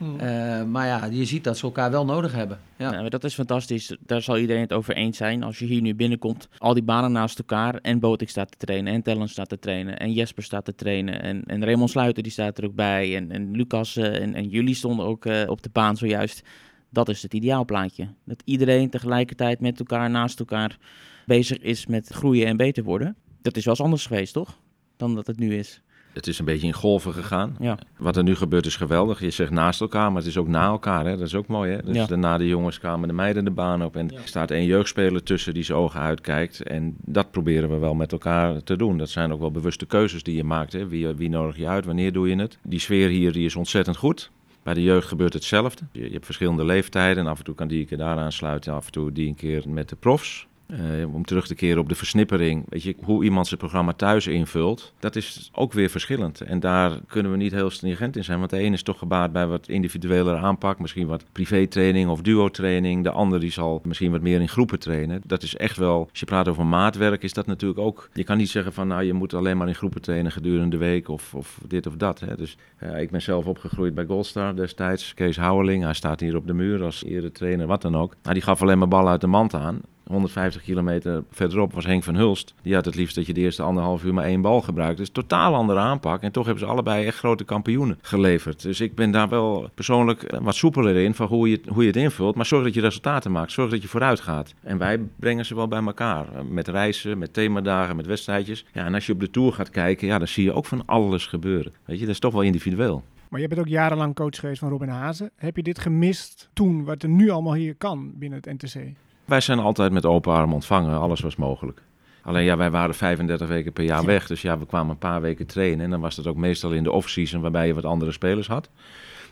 C: Eh, maar ja, je ziet dat ze elkaar wel nodig hebben. Ja.
E: Dat is fantastisch. Daar zal iedereen het over eens zijn. Als je hier nu binnenkomt, al die banen naast elkaar. En Botik staat te trainen, en Tellen staat te trainen, en Jesper staat te trainen. En, en Raymond Sluiter die staat er ook bij. En, en Lucas eh, en, en jullie stonden ook eh, op de baan zojuist. Dat is het ideaalplaatje. Dat iedereen tegelijkertijd met elkaar, naast elkaar bezig is met groeien en beter worden. Dat is wel eens anders geweest, toch? Dan dat het nu is.
D: Het is een beetje in golven gegaan.
E: Ja.
D: Wat er nu gebeurt is geweldig. Je zegt naast elkaar, maar het is ook na elkaar. Hè? Dat is ook mooi. Hè? Dus
E: Ja.
D: daarna de jongens kwamen de meiden de baan op. En er staat één jeugdspeler tussen die zijn ogen uitkijkt. En dat proberen we wel met elkaar te doen. Dat zijn ook wel bewuste keuzes die je maakt. Hè? Wie, wie nodig je uit? Wanneer doe je het? Die sfeer hier die is ontzettend goed. Bij de jeugd gebeurt hetzelfde. Je, je hebt verschillende leeftijden. Af en toe kan die een keer daar aansluiten. Af en toe die een keer met de profs. Eh, om terug te keren op de versnippering. Weet je, hoe iemand zijn programma thuis invult, dat is ook weer verschillend. En daar kunnen we niet heel stringent in zijn. Want de een is toch gebaat bij wat individueler aanpak. Misschien wat privétraining of duo-training. De ander die zal misschien wat meer in groepen trainen. Dat is echt wel, als je praat over maatwerk, is dat natuurlijk ook... Je kan niet zeggen van, nou, je moet alleen maar in groepen trainen gedurende de week of, of dit of dat. Hè. Dus eh, ik ben zelf opgegroeid bij Goldstar destijds. Kees Houweling, hij staat hier op de muur als eretrainer, wat dan ook. Nou, die gaf alleen maar ballen uit de mand aan. 150 kilometer verderop was Henk van Hulst. Die had het liefst dat je de eerste anderhalf uur maar één bal gebruikt. Dus totaal andere aanpak. En toch hebben ze allebei echt grote kampioenen geleverd. Dus ik ben daar wel persoonlijk eh, wat soepeler in van hoe je, hoe je het invult. Maar zorg dat je resultaten maakt. Zorg dat je vooruit gaat. En wij brengen ze wel bij elkaar. Eh, Met reizen, met themadagen, met wedstrijdjes. Ja, en als je op de Tour gaat kijken, ja, dan zie je ook van alles gebeuren. Weet je, dat is toch wel individueel.
A: Maar je bent ook jarenlang coach geweest van Robin Hazen. Heb je dit gemist toen, wat er nu allemaal hier kan binnen het NTC?
D: Wij zijn altijd met open armen ontvangen. Alles was mogelijk. Alleen ja, wij waren 35 weken per jaar weg. Dus ja, we kwamen een paar weken trainen. En dan was dat ook meestal in de off-season waarbij je wat andere spelers had.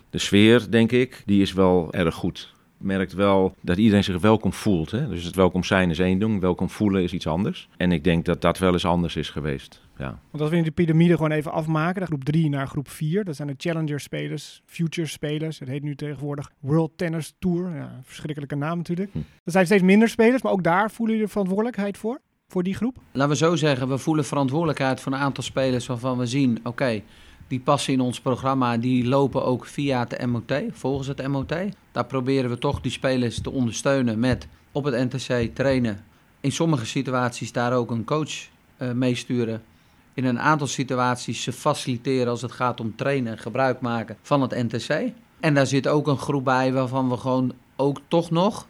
D: De sfeer, denk ik, die is wel erg goed. Merkt wel dat iedereen zich welkom voelt. Hè? Dus het welkom zijn is één ding, welkom voelen is iets anders. En ik denk dat dat wel eens anders is geweest. Ja.
A: Want als we in de piramide gewoon even afmaken, de groep 3 naar groep 4, dat zijn de Challenger-spelers, Future-spelers. Het heet nu tegenwoordig World Tennis Tour. Ja, een verschrikkelijke naam natuurlijk.
D: Hm.
A: Er zijn steeds minder spelers, maar ook daar voelen jullie de verantwoordelijkheid voor? Voor die groep?
C: Laten we zo zeggen, we voelen verantwoordelijkheid voor een aantal spelers waarvan we zien, oké, die passen in ons programma, die lopen ook via het MOT, volgens het MOT. Daar proberen we toch die spelers te ondersteunen met op het NTC trainen. In sommige situaties daar ook een coach uh, meesturen. In een aantal situaties ze faciliteren als het gaat om trainen en gebruik maken van het NTC. En daar zit ook een groep bij waarvan we gewoon ook toch nog,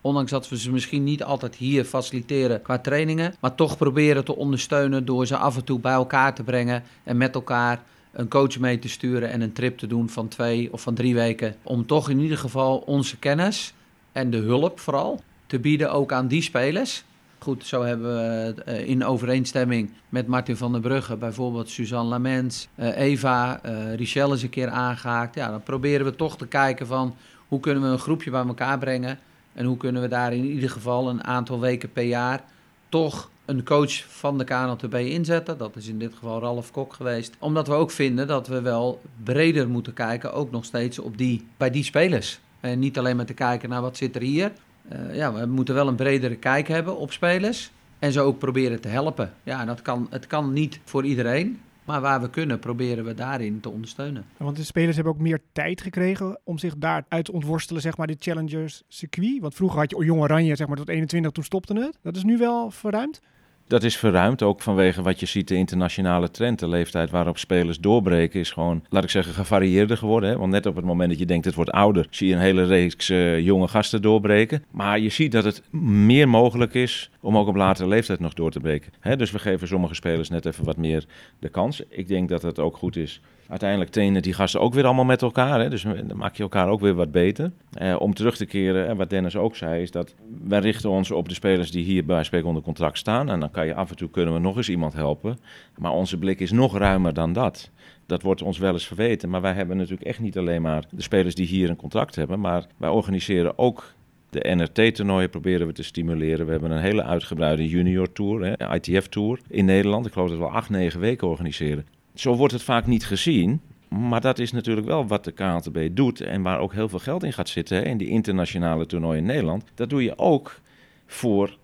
C: ondanks dat we ze misschien niet altijd hier faciliteren qua trainingen, maar toch proberen te ondersteunen door ze af en toe bij elkaar te brengen en met elkaar een coach mee te sturen en een trip te doen van twee of van drie weken. Om toch in ieder geval onze kennis en de hulp vooral te bieden ook aan die spelers. Goed, zo hebben we uh, in overeenstemming met Martin van der Brugge bijvoorbeeld Suzanne Lamens, uh, Eva, uh, Richelle is een keer aangehaakt. Ja, dan proberen we toch te kijken van hoe kunnen we een groepje bij elkaar brengen en hoe kunnen we daar in ieder geval een aantal weken per jaar toch een coach van de KNLTB inzetten. Dat is in dit geval Ralf Kok geweest. Omdat we ook vinden dat we wel breder moeten kijken, ook nog steeds op die, bij die spelers. En niet alleen maar te kijken naar wat zit er hier. Uh, ja, we moeten wel een bredere kijk hebben op spelers. En ze ook proberen te helpen. Ja, dat kan, het kan niet voor iedereen. Maar waar we kunnen, proberen we daarin te ondersteunen.
A: Want de spelers hebben ook meer tijd gekregen om zich daaruit te ontworstelen, zeg maar, dit Challengers circuit. Want vroeger had je Jong Oranje, zeg maar, tot 21, toen stopte het. Dat is nu wel verruimd.
D: Dat is verruimd, ook vanwege wat je ziet, de internationale trend. De leeftijd waarop spelers doorbreken is gewoon, laat ik zeggen, gevarieerder geworden. Hè? Want net op het moment dat je denkt het wordt ouder, zie je een hele reeks uh, jonge gasten doorbreken. Maar je ziet dat het meer mogelijk is om ook op latere leeftijd nog door te breken. Hè? Dus we geven sommige spelers net even wat meer de kans. Ik denk dat het ook goed is uiteindelijk trainen die gasten ook weer allemaal met elkaar. Hè? Dus dan maak je elkaar ook weer wat beter. Eh, om terug te keren, en wat Dennis ook zei, is dat wij richten ons op de spelers die hier bij Spreken onder contract staan. En dan kan je af en toe kunnen we nog eens iemand helpen. Maar onze blik is nog ruimer dan dat. Dat wordt ons wel eens verweten. Maar wij hebben natuurlijk echt niet alleen maar de spelers die hier een contract hebben. Maar wij organiseren ook de NRT-toernooien proberen we te stimuleren. We hebben een hele uitgebreide junior tour, ITF tour in Nederland. Ik geloof dat we acht, negen weken organiseren. Zo wordt het vaak niet gezien. Maar dat is natuurlijk wel wat de KNTB doet en waar ook heel veel geld in gaat zitten in die internationale toernooien in Nederland. Dat doe je ook voor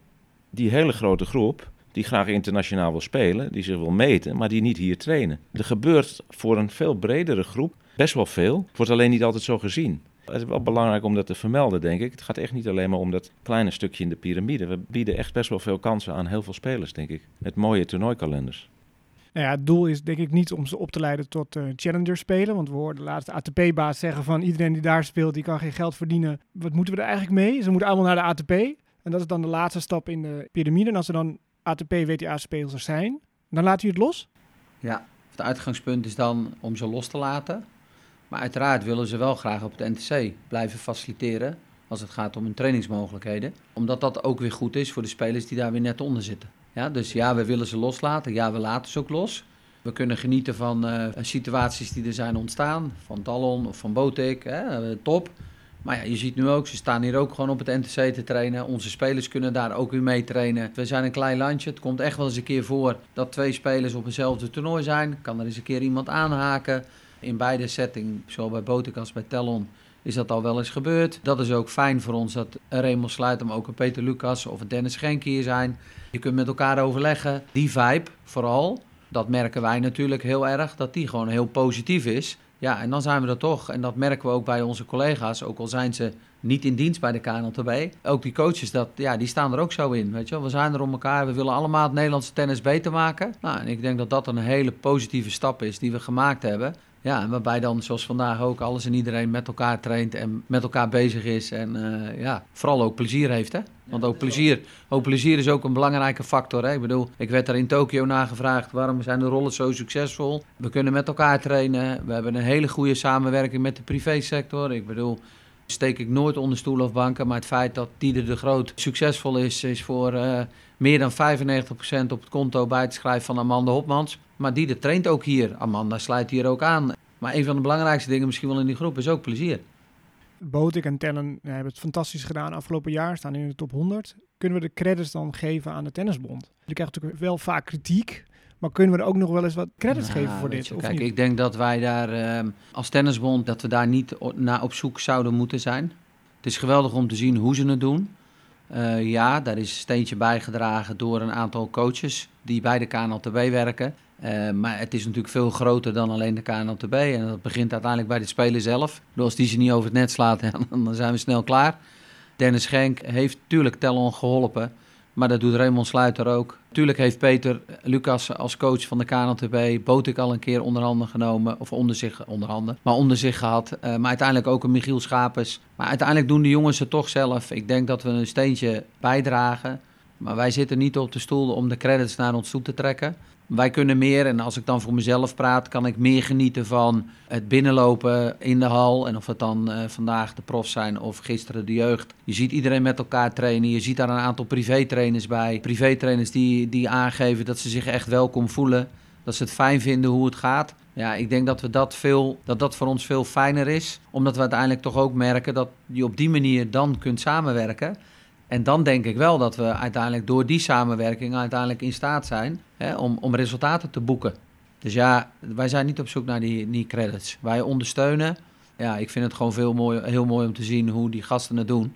D: die hele grote groep die graag internationaal wil spelen, die zich wil meten, maar die niet hier trainen. Er gebeurt voor een veel bredere groep best wel veel. Wordt alleen niet altijd zo gezien. Het is wel belangrijk om dat te vermelden, denk ik. Het gaat echt niet alleen maar om dat kleine stukje in de piramide. We bieden echt best wel veel kansen aan heel veel spelers, denk ik. Met mooie toernooikalenders.
A: Nou ja, het doel is denk ik niet om ze op te leiden tot uh, challenger spelen. Want we hoorden de laatste ATP-baas zeggen van iedereen die daar speelt, die kan geen geld verdienen. Wat moeten we er eigenlijk mee? Ze moeten allemaal naar de ATP. En dat is dan de laatste stap in de piramide. En als er dan ATP-WTA-spelers zijn, dan laat u het los?
C: Ja, het uitgangspunt is dan om ze los te laten. Maar uiteraard willen ze wel graag op het NTC blijven faciliteren als het gaat om hun trainingsmogelijkheden. Omdat dat ook weer goed is voor de spelers die daar weer net onder zitten. Ja, dus ja, we willen ze loslaten. Ja, we laten ze ook los. We kunnen genieten van uh, situaties die er zijn ontstaan. Van Talon of van Botik. Hè, eh, top. Maar ja, je ziet nu ook, ze staan hier ook gewoon op het NTC te trainen. Onze spelers kunnen daar ook weer mee trainen. We zijn een klein landje. Het komt echt wel eens een keer voor dat twee spelers op eenzelfde toernooi zijn. Kan er eens een keer iemand aanhaken. In beide settings, zowel bij Botik als bij Talon, is dat al wel eens gebeurd. Dat is ook fijn voor ons dat Raymond Sluit, maar ook een Peter Lucas of een Dennis Genk hier zijn. Je kunt met elkaar overleggen. Die vibe vooral, dat merken wij natuurlijk heel erg, dat die gewoon heel positief is. Ja, en dan zijn we er toch. En dat merken we ook bij onze collega's, ook al zijn ze niet in dienst bij de KNLTB. Ook die coaches, dat, ja, die staan er ook zo in. Weet je? We zijn er om elkaar, we willen allemaal het Nederlandse tennis beter maken. Nou, en ik denk dat dat een hele positieve stap is die we gemaakt hebben. Ja, en waarbij dan zoals vandaag ook alles en iedereen met elkaar traint en met elkaar bezig is. En uh, ja, vooral ook plezier heeft. Hè? Want ook plezier, ook plezier is ook een belangrijke factor. Hè? Ik bedoel, ik werd daar in Tokio nagevraagd waarom zijn de rollen zo succesvol. We kunnen met elkaar trainen. We hebben een hele goede samenwerking met de privésector. Ik bedoel, steek ik nooit onder stoelen of banken. Maar het feit dat Dieder de Groot succesvol is, is voor uh, meer dan 95% op het konto bij te schrijven van Amanda Hopmans. Maar Dieder traint ook hier. Amanda sluit hier ook aan. Maar een van de belangrijkste dingen misschien wel in die groep is ook plezier.
A: Botik en Tellen hebben het fantastisch gedaan afgelopen jaar, staan in de top 100. Kunnen we de credits dan geven aan de Tennisbond? Je krijgt natuurlijk wel vaak kritiek, maar kunnen we er ook nog wel eens wat credits
C: Nou,
A: geven voor dit?
C: je,
A: of
C: kijk,
A: niet?
C: ik denk dat wij daar ehm, als tennisbond dat we daar niet naar op zoek zouden moeten zijn. Het is geweldig om te zien hoe ze het doen. Eh, ja, daar is een steentje bijgedragen door een aantal coaches die bij de KNLTB werken. Eh, maar het is natuurlijk veel groter dan alleen de KNLTB. En dat begint uiteindelijk bij de speler zelf. Dus als die ze niet over het net slaat, dan zijn we snel klaar. Dennis Schenk heeft natuurlijk Tellon geholpen. Maar dat doet Raymond Sluiter ook. Tuurlijk heeft Peter Lucas als coach van de KNLTB Botik al een keer onder handen genomen. Of onder zich, onder handen, maar onder zich gehad. Eh, maar uiteindelijk ook een Michiel Schapers. Maar uiteindelijk doen de jongens het toch zelf. Ik denk dat we een steentje bijdragen. Maar wij zitten niet op de stoel om de credits naar ons toe te trekken. Wij kunnen meer, en als ik dan voor mezelf praat, kan ik meer genieten van het binnenlopen in de hal. En of het dan eh, vandaag de profs zijn of gisteren de jeugd. Je ziet iedereen met elkaar trainen. Je ziet daar een aantal privétrainers bij. Privétrainers die, die aangeven dat ze zich echt welkom voelen. Dat ze het fijn vinden hoe het gaat. Ja, ik denk dat, we dat, veel, dat dat voor ons veel fijner is. Omdat we uiteindelijk toch ook merken dat je op die manier dan kunt samenwerken. En dan denk ik wel dat we uiteindelijk door die samenwerking uiteindelijk in staat zijn hè, om, om resultaten te boeken. Dus ja, wij zijn niet op zoek naar die, credits. Wij ondersteunen. Ja, ik vind het gewoon veel mooi, heel mooi om te zien hoe die gasten het doen.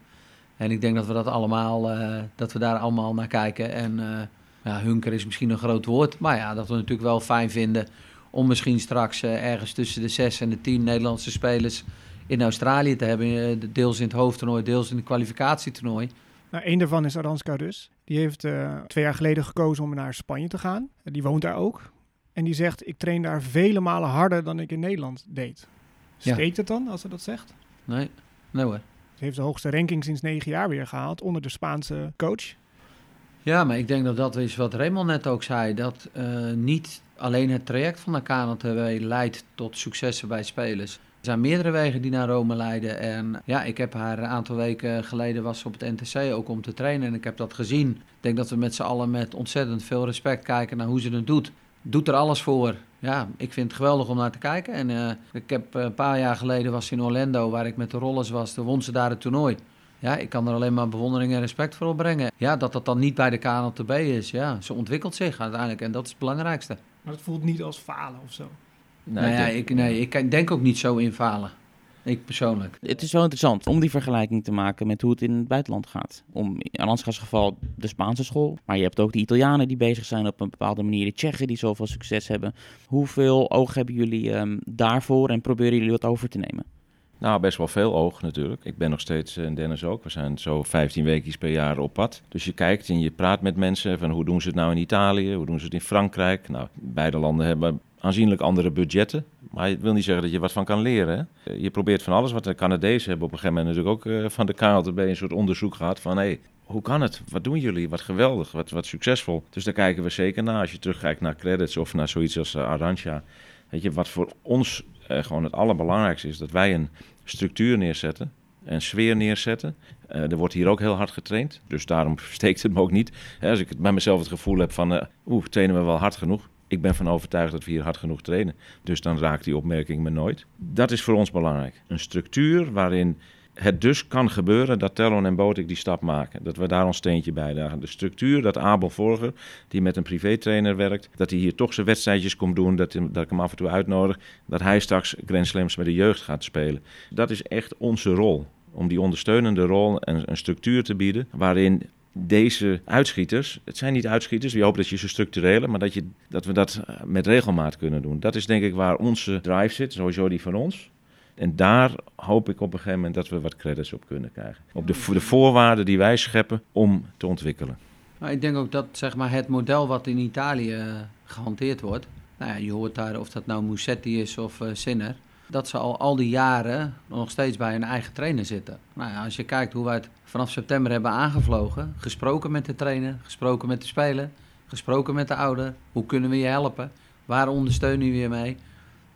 C: En ik denk dat we dat allemaal, eh, dat we daar allemaal naar kijken. En eh, ja, hunker is misschien een groot woord. Maar ja, dat we natuurlijk wel fijn vinden om misschien straks eh, ergens tussen de zes en de tien Nederlandse spelers in Australië te hebben. deels in het hoofdtoernooi, deels in het kwalificatietoernooi.
A: Nou, een daarvan is Aranska Rus. Die heeft eh, twee jaar geleden gekozen om naar Spanje te gaan. Eh, Die woont daar ook. En die zegt, ik train daar vele malen harder dan ik in Nederland deed.
C: Ja.
A: Steekt het dan, als ze dat zegt?
C: Nee, nee hoor.
A: Ze heeft de hoogste ranking sinds negen jaar weer gehaald onder de Spaanse coach.
C: Ja, maar ik denk dat dat is wat Raymond net ook zei. Dat eh, niet alleen het traject van de KNTW leidt tot successen bij spelers. Er zijn meerdere wegen die naar Rome leiden. En ja, ik heb haar een aantal weken geleden was op het NTC ook om te trainen. En ik heb dat gezien. Ik denk dat we met z'n allen met ontzettend veel respect kijken naar hoe ze het doet. Doet er alles voor. Ja, ik vind het geweldig om naar te kijken. En eh, ik heb eh, een paar jaar geleden was in Orlando, waar ik met de rollers was. Toen won ze daar het toernooi. Ja, ik kan er alleen maar bewondering en respect voor opbrengen. Ja, dat dat dan niet bij de KNLTB is. Ja, ze ontwikkelt zich uiteindelijk en dat is het belangrijkste.
A: Maar het voelt niet als falen of zo.
D: Nou,
C: nou ja,
D: denk-
C: ik, nee, ik denk ook niet zo in falen. Ik persoonlijk.
E: Het is wel interessant om die vergelijking te maken met hoe het in het buitenland gaat. Om in Alaska's geval de Spaanse school, maar je hebt ook de Italianen die bezig zijn op een bepaalde manier, de Tsjechen die zoveel succes hebben. Hoeveel oog hebben jullie ehm, daarvoor en proberen jullie wat over te nemen?
D: Nou, best wel veel oog natuurlijk. Ik ben nog steeds, en Dennis ook, we zijn zo 15 weken per jaar op pad. Dus je kijkt en je praat met mensen van hoe doen ze het nou in Italië, hoe doen ze het in Frankrijk. Nou, beide landen hebben aanzienlijk andere budgetten. Maar het wil niet zeggen dat je wat van kan leren. Je probeert van alles. Wat de Canadezen hebben op een gegeven moment natuurlijk ook eh, van de KLTB een soort onderzoek gehad van... Hey, hoe kan het? Wat doen jullie? Wat geweldig, wat, wat succesvol. Dus daar kijken we zeker naar. Als je terugkijkt naar credits of naar zoiets als uh, Arantxa. Weet je, wat voor ons uh, gewoon het allerbelangrijkste is, dat wij een structuur neerzetten, een sfeer neerzetten. Er wordt hier ook heel hard getraind, dus daarom steekt het me ook niet. Hè, als ik bij mezelf het gevoel heb van, uh, oeh, trainen we wel hard genoeg? Ik ben van overtuigd dat we hier hard genoeg trainen. Dus dan raakt die opmerking me nooit. Dat is voor ons belangrijk. Een structuur waarin het dus kan gebeuren dat Tellon en Botik die stap maken. Dat we daar ons steentje bij dragen. De structuur dat Abel Vorger, die met een privétrainer werkt, dat hij hier toch zijn wedstrijdjes komt doen, dat, dat ik hem af en toe uitnodig, dat hij straks Grand Slams met de jeugd gaat spelen. Dat is echt onze rol. Om die ondersteunende rol en een structuur te bieden waarin deze uitschieters, het zijn niet uitschieters, we hopen dat je ze structurele, maar dat, je, dat we dat met regelmaat kunnen doen. Dat is denk ik waar onze drive zit, sowieso die van ons. En daar hoop ik op een gegeven moment dat we wat credits op kunnen krijgen. Op de, de voorwaarden die wij scheppen om te ontwikkelen.
C: Maar ik denk ook dat zeg maar, het model wat in Italië gehanteerd wordt. Nou ja, je hoort daar of dat nou Musetti is of uh, Sinner. Dat ze al al die jaren nog steeds bij een eigen trainer zitten. Nou ja, als je kijkt hoe wij het vanaf september hebben aangevlogen. Gesproken met de trainer, gesproken met de speler, gesproken met de ouder. Hoe kunnen we je helpen? Waar ondersteunen we je mee?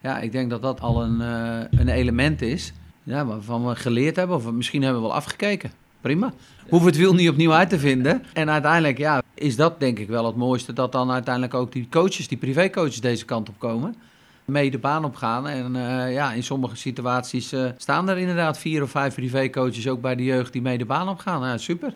C: Ja, ik denk dat dat al een, uh, een element is Ja, waarvan we geleerd hebben, of misschien hebben we wel afgekeken. Prima. Hoeven het wiel niet opnieuw uit te vinden. En uiteindelijk, ja, is dat denk ik wel het mooiste. Dat dan uiteindelijk ook die coaches, die privécoaches deze kant op komen. Mee de baan op gaan. En uh, ja, in sommige situaties uh, staan er inderdaad vier of vijf privécoaches ook bij de jeugd die mee de baan op gaan. Ja, super.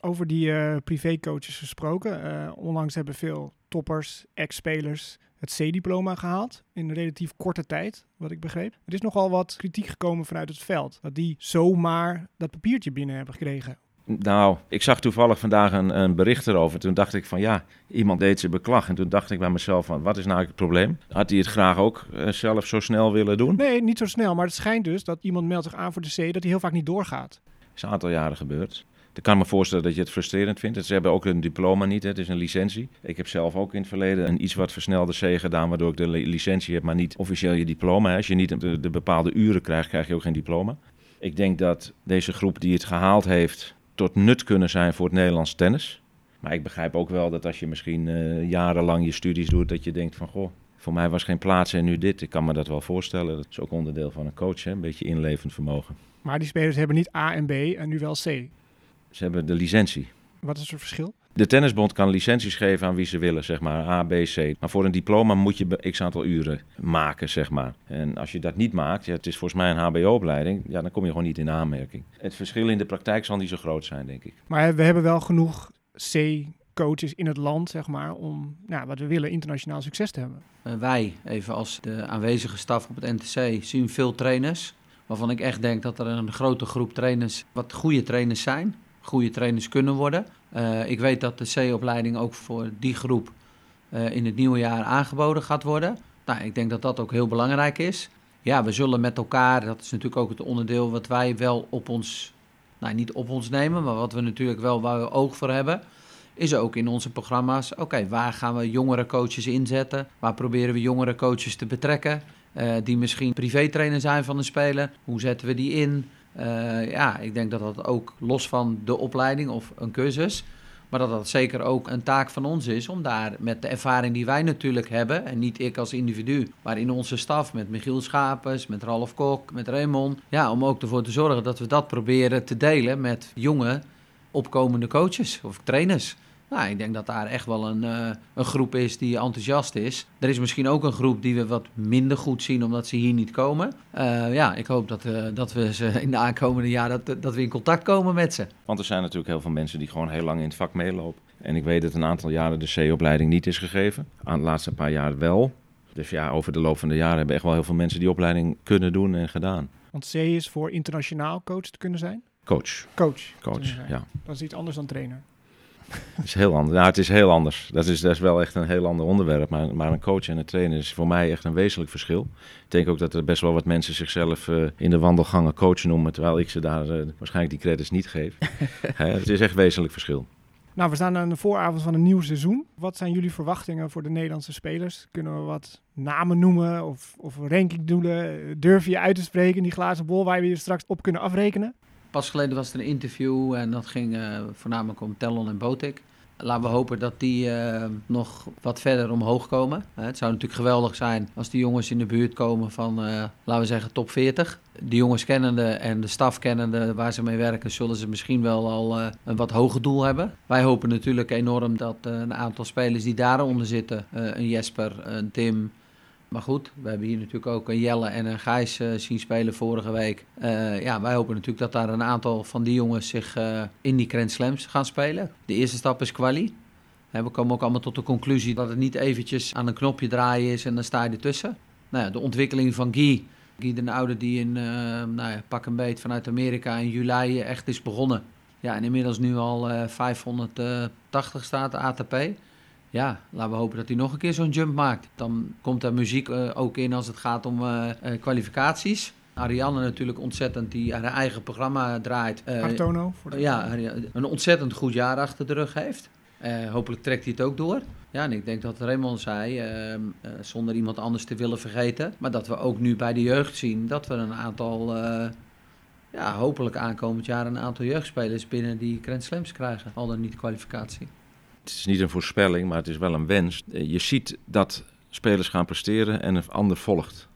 A: Over die uh, privécoaches gesproken. onlangs hebben veel toppers, ex-spelers het C-diploma gehaald in een relatief korte tijd, wat ik begreep. Er is nogal wat kritiek gekomen vanuit het veld, dat die zomaar dat papiertje binnen hebben gekregen.
D: Nou, ik zag toevallig vandaag een, een, bericht erover. Toen dacht ik van ja, iemand deed zijn beklag. En toen dacht ik bij mezelf van wat is nou het probleem? Had hij het graag ook uh, zelf zo snel willen doen?
A: Nee, niet zo snel. Maar het schijnt dus dat iemand meldt zich aan voor de C, dat hij heel vaak niet doorgaat.
D: Dat is een aantal jaren gebeurd. Ik kan me voorstellen dat je het frustrerend vindt. Ze hebben ook een diploma niet, hè. het is een licentie. Ik heb zelf ook in het verleden een iets wat versnelde C gedaan, waardoor ik de licentie heb, maar niet officieel je diploma. Hè. Als je niet de, de bepaalde uren krijgt, krijg je ook geen diploma. Ik denk dat deze groep die het gehaald heeft, tot nut kunnen zijn voor het Nederlands tennis. Maar ik begrijp ook wel dat als je misschien uh, jarenlang je studies doet, dat je denkt van goh, voor mij was geen plaats en nu dit. Ik kan me dat wel voorstellen. Dat is ook onderdeel van een coach, hè? een beetje inlevend vermogen.
A: Maar die spelers hebben niet A en B en nu wel C.
D: Ze hebben de licentie.
A: Wat is het verschil?
D: De tennisbond kan licenties geven aan wie ze willen, zeg maar, A, B, C. Maar voor een diploma moet je x aantal uren maken, zeg maar. En als je dat niet maakt, ja, het is volgens mij een HBO-opleiding, ja, dan kom je gewoon niet in aanmerking. Het verschil in de praktijk zal niet zo groot zijn, denk ik.
A: Maar we hebben wel genoeg C-coaches in het land, zeg maar, om, nou, wat we willen, internationaal succes te hebben.
C: Uh, wij, even als de aanwezige staf op het NTC, zien veel trainers. Waarvan ik echt denk dat er een grote groep trainers, wat goede trainers zijn goede trainers kunnen worden. Uh, ik weet dat de C-opleiding ook voor die groep uh, in het nieuwe jaar aangeboden gaat worden. Nou, ik denk dat dat ook heel belangrijk is. Ja, we zullen met elkaar, dat is natuurlijk ook het onderdeel wat wij wel op ons, nou niet op ons nemen, maar wat we natuurlijk wel waar we oog voor hebben, is ook in onze programma's, oké, waar gaan we jongere coaches inzetten? Waar proberen we jongere coaches te betrekken? Uh, die misschien privétrainer zijn van een speler. Hoe zetten we die in? Uh, ja, ik denk dat dat ook los van de opleiding of een cursus, maar dat dat zeker ook een taak van ons is om daar met de ervaring die wij natuurlijk hebben, en niet ik als individu, maar in onze staf met Michiel Schapers, met Ralf Kok, met Raymond, ja, om ook ervoor te zorgen dat we dat proberen te delen met jonge opkomende coaches of trainers. Nou, ik denk dat daar echt wel een, uh, een groep is die enthousiast is. Er is misschien ook een groep die we wat minder goed zien omdat ze hier niet komen. Uh, ja, ik hoop dat, uh, dat we ze in de aankomende jaar dat, dat we in contact komen met ze.
D: Want er zijn natuurlijk heel veel mensen die gewoon heel lang in het vak meelopen. En ik weet dat een aantal jaren de C-opleiding niet is gegeven. Aan de laatste paar jaar wel. Dus ja, over de loop van de jaren hebben echt wel heel veel mensen die opleiding kunnen doen en gedaan.
A: Want C is voor internationaal coach te kunnen zijn?
D: Coach.
A: Coach.
D: Coach, ja.
A: Dat is iets anders dan trainer.
D: Het is heel anders. Nou, het is heel anders. Dat is, dat is wel echt een heel ander onderwerp. Maar, maar een coach en een trainer is voor mij echt een wezenlijk verschil. Ik denk ook dat er best wel wat mensen zichzelf uh, in de wandelgangen coach noemen. Terwijl ik ze daar uh, waarschijnlijk die credits niet geef. het is echt wezenlijk verschil.
A: Nou, we staan aan de vooravond van een nieuw seizoen. Wat zijn jullie verwachtingen voor de Nederlandse spelers? Kunnen we wat namen noemen of, of rankingdoelen? Durf je uit te spreken in die glazen bol waar we je straks op kunnen afrekenen?
C: Pas geleden was er een interview en dat ging uh, voornamelijk om Tellon en Botik. Laten we hopen dat die uh, nog wat verder omhoog komen. Het zou natuurlijk geweldig zijn als die jongens in de buurt komen van, laten we zeggen, top 40. Die jongens kennende en de staf kennende waar ze mee werken, zullen ze misschien wel al een wat hoger doel hebben. Wij hopen natuurlijk enorm dat een aantal spelers die daaronder zitten, een Jesper, een Tim, maar goed, we hebben hier natuurlijk ook een Jelle en een Gijs uh, zien spelen vorige week. Uh, ja, wij hopen natuurlijk dat daar een aantal van die jongens zich uh, in die Grand Slams gaan spelen. De eerste stap is quali. we komen ook allemaal tot de conclusie dat het niet eventjes aan een knopje draaien is en dan sta je ertussen. Nou ja, de ontwikkeling van Guy. Guy de Oude die in nou ja, pak een beet vanuit Amerika in juli echt is begonnen. Ja, en inmiddels nu al 580 staat de ATP ja, laten we hopen dat hij nog een keer zo'n jump maakt. Dan komt er muziek uh, ook in als het gaat om uh, uh, kwalificaties. Ariane natuurlijk ontzettend, die haar eigen programma draait.
A: Artono. Voor
C: de ja, een ontzettend goed jaar achter de rug heeft. hopelijk trekt hij het ook door. Ja, en ik denk dat Raymond zei, ehm, zonder iemand anders te willen vergeten... maar dat we ook nu bij de jeugd zien dat we een aantal... ja, hopelijk aankomend jaar een aantal jeugdspelers binnen die Grand Slams krijgen. Al dan niet de kwalificatie
D: het is niet een voorspelling, maar het is wel een wens. Je ziet dat spelers gaan presteren en een ander volgt.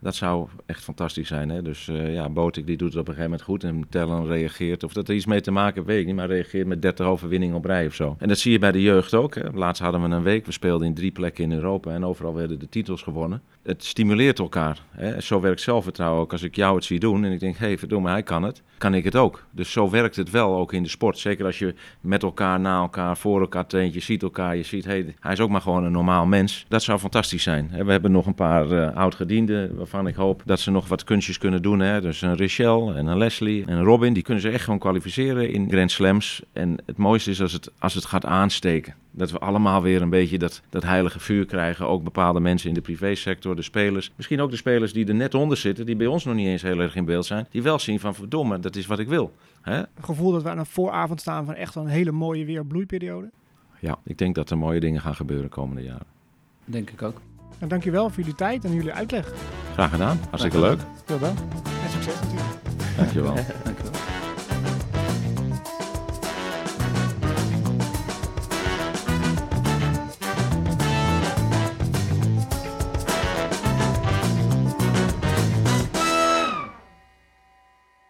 D: Dat zou echt fantastisch zijn. Hè? Dus uh, ja, Botik die doet het op een gegeven moment goed en Tellen reageert. Of dat er iets mee te maken heeft, weet ik niet, maar reageert met 30 overwinningen op rij of zo. En dat zie je bij de jeugd ook. Hè? Laatst hadden we een week, we speelden in drie plekken in Europa en overal werden de titels gewonnen. Het stimuleert elkaar. Hè? Zo werkt zelfvertrouwen ook. Als ik jou het zie doen en ik denk, hé, hey, verdomme, hij kan het, kan ik het ook. Dus zo werkt het wel ook in de sport. Zeker als je met elkaar, na elkaar, voor elkaar traint, je ziet elkaar, je ziet, hé, hey, hij is ook maar gewoon een normaal mens. Dat zou fantastisch zijn. We hebben nog een paar uh, oud-gedienden waarvan ik hoop dat ze nog wat kunstjes kunnen doen. Hè? Dus een Richel en een Leslie en een Robin, die kunnen ze echt gewoon kwalificeren in Grand Slams. En het mooiste is als het, als het gaat aansteken. Dat we allemaal weer een beetje dat, dat heilige vuur krijgen. Ook bepaalde mensen in de privésector, de spelers. Misschien ook de spelers die er net onder zitten, die bij ons nog niet eens heel erg in beeld zijn. Die wel zien van verdomme, dat is wat ik wil. Hè?
A: Het gevoel dat we aan een vooravond staan van echt wel een hele mooie weerbloeiperiode.
D: Ja, ik denk dat er mooie dingen gaan gebeuren komende jaren.
C: Denk ik ook.
A: Nou, dankjewel voor jullie tijd en jullie uitleg.
D: Graag gedaan. Hartstikke leuk.
A: Veel wel. En succes natuurlijk.
D: Dankjewel.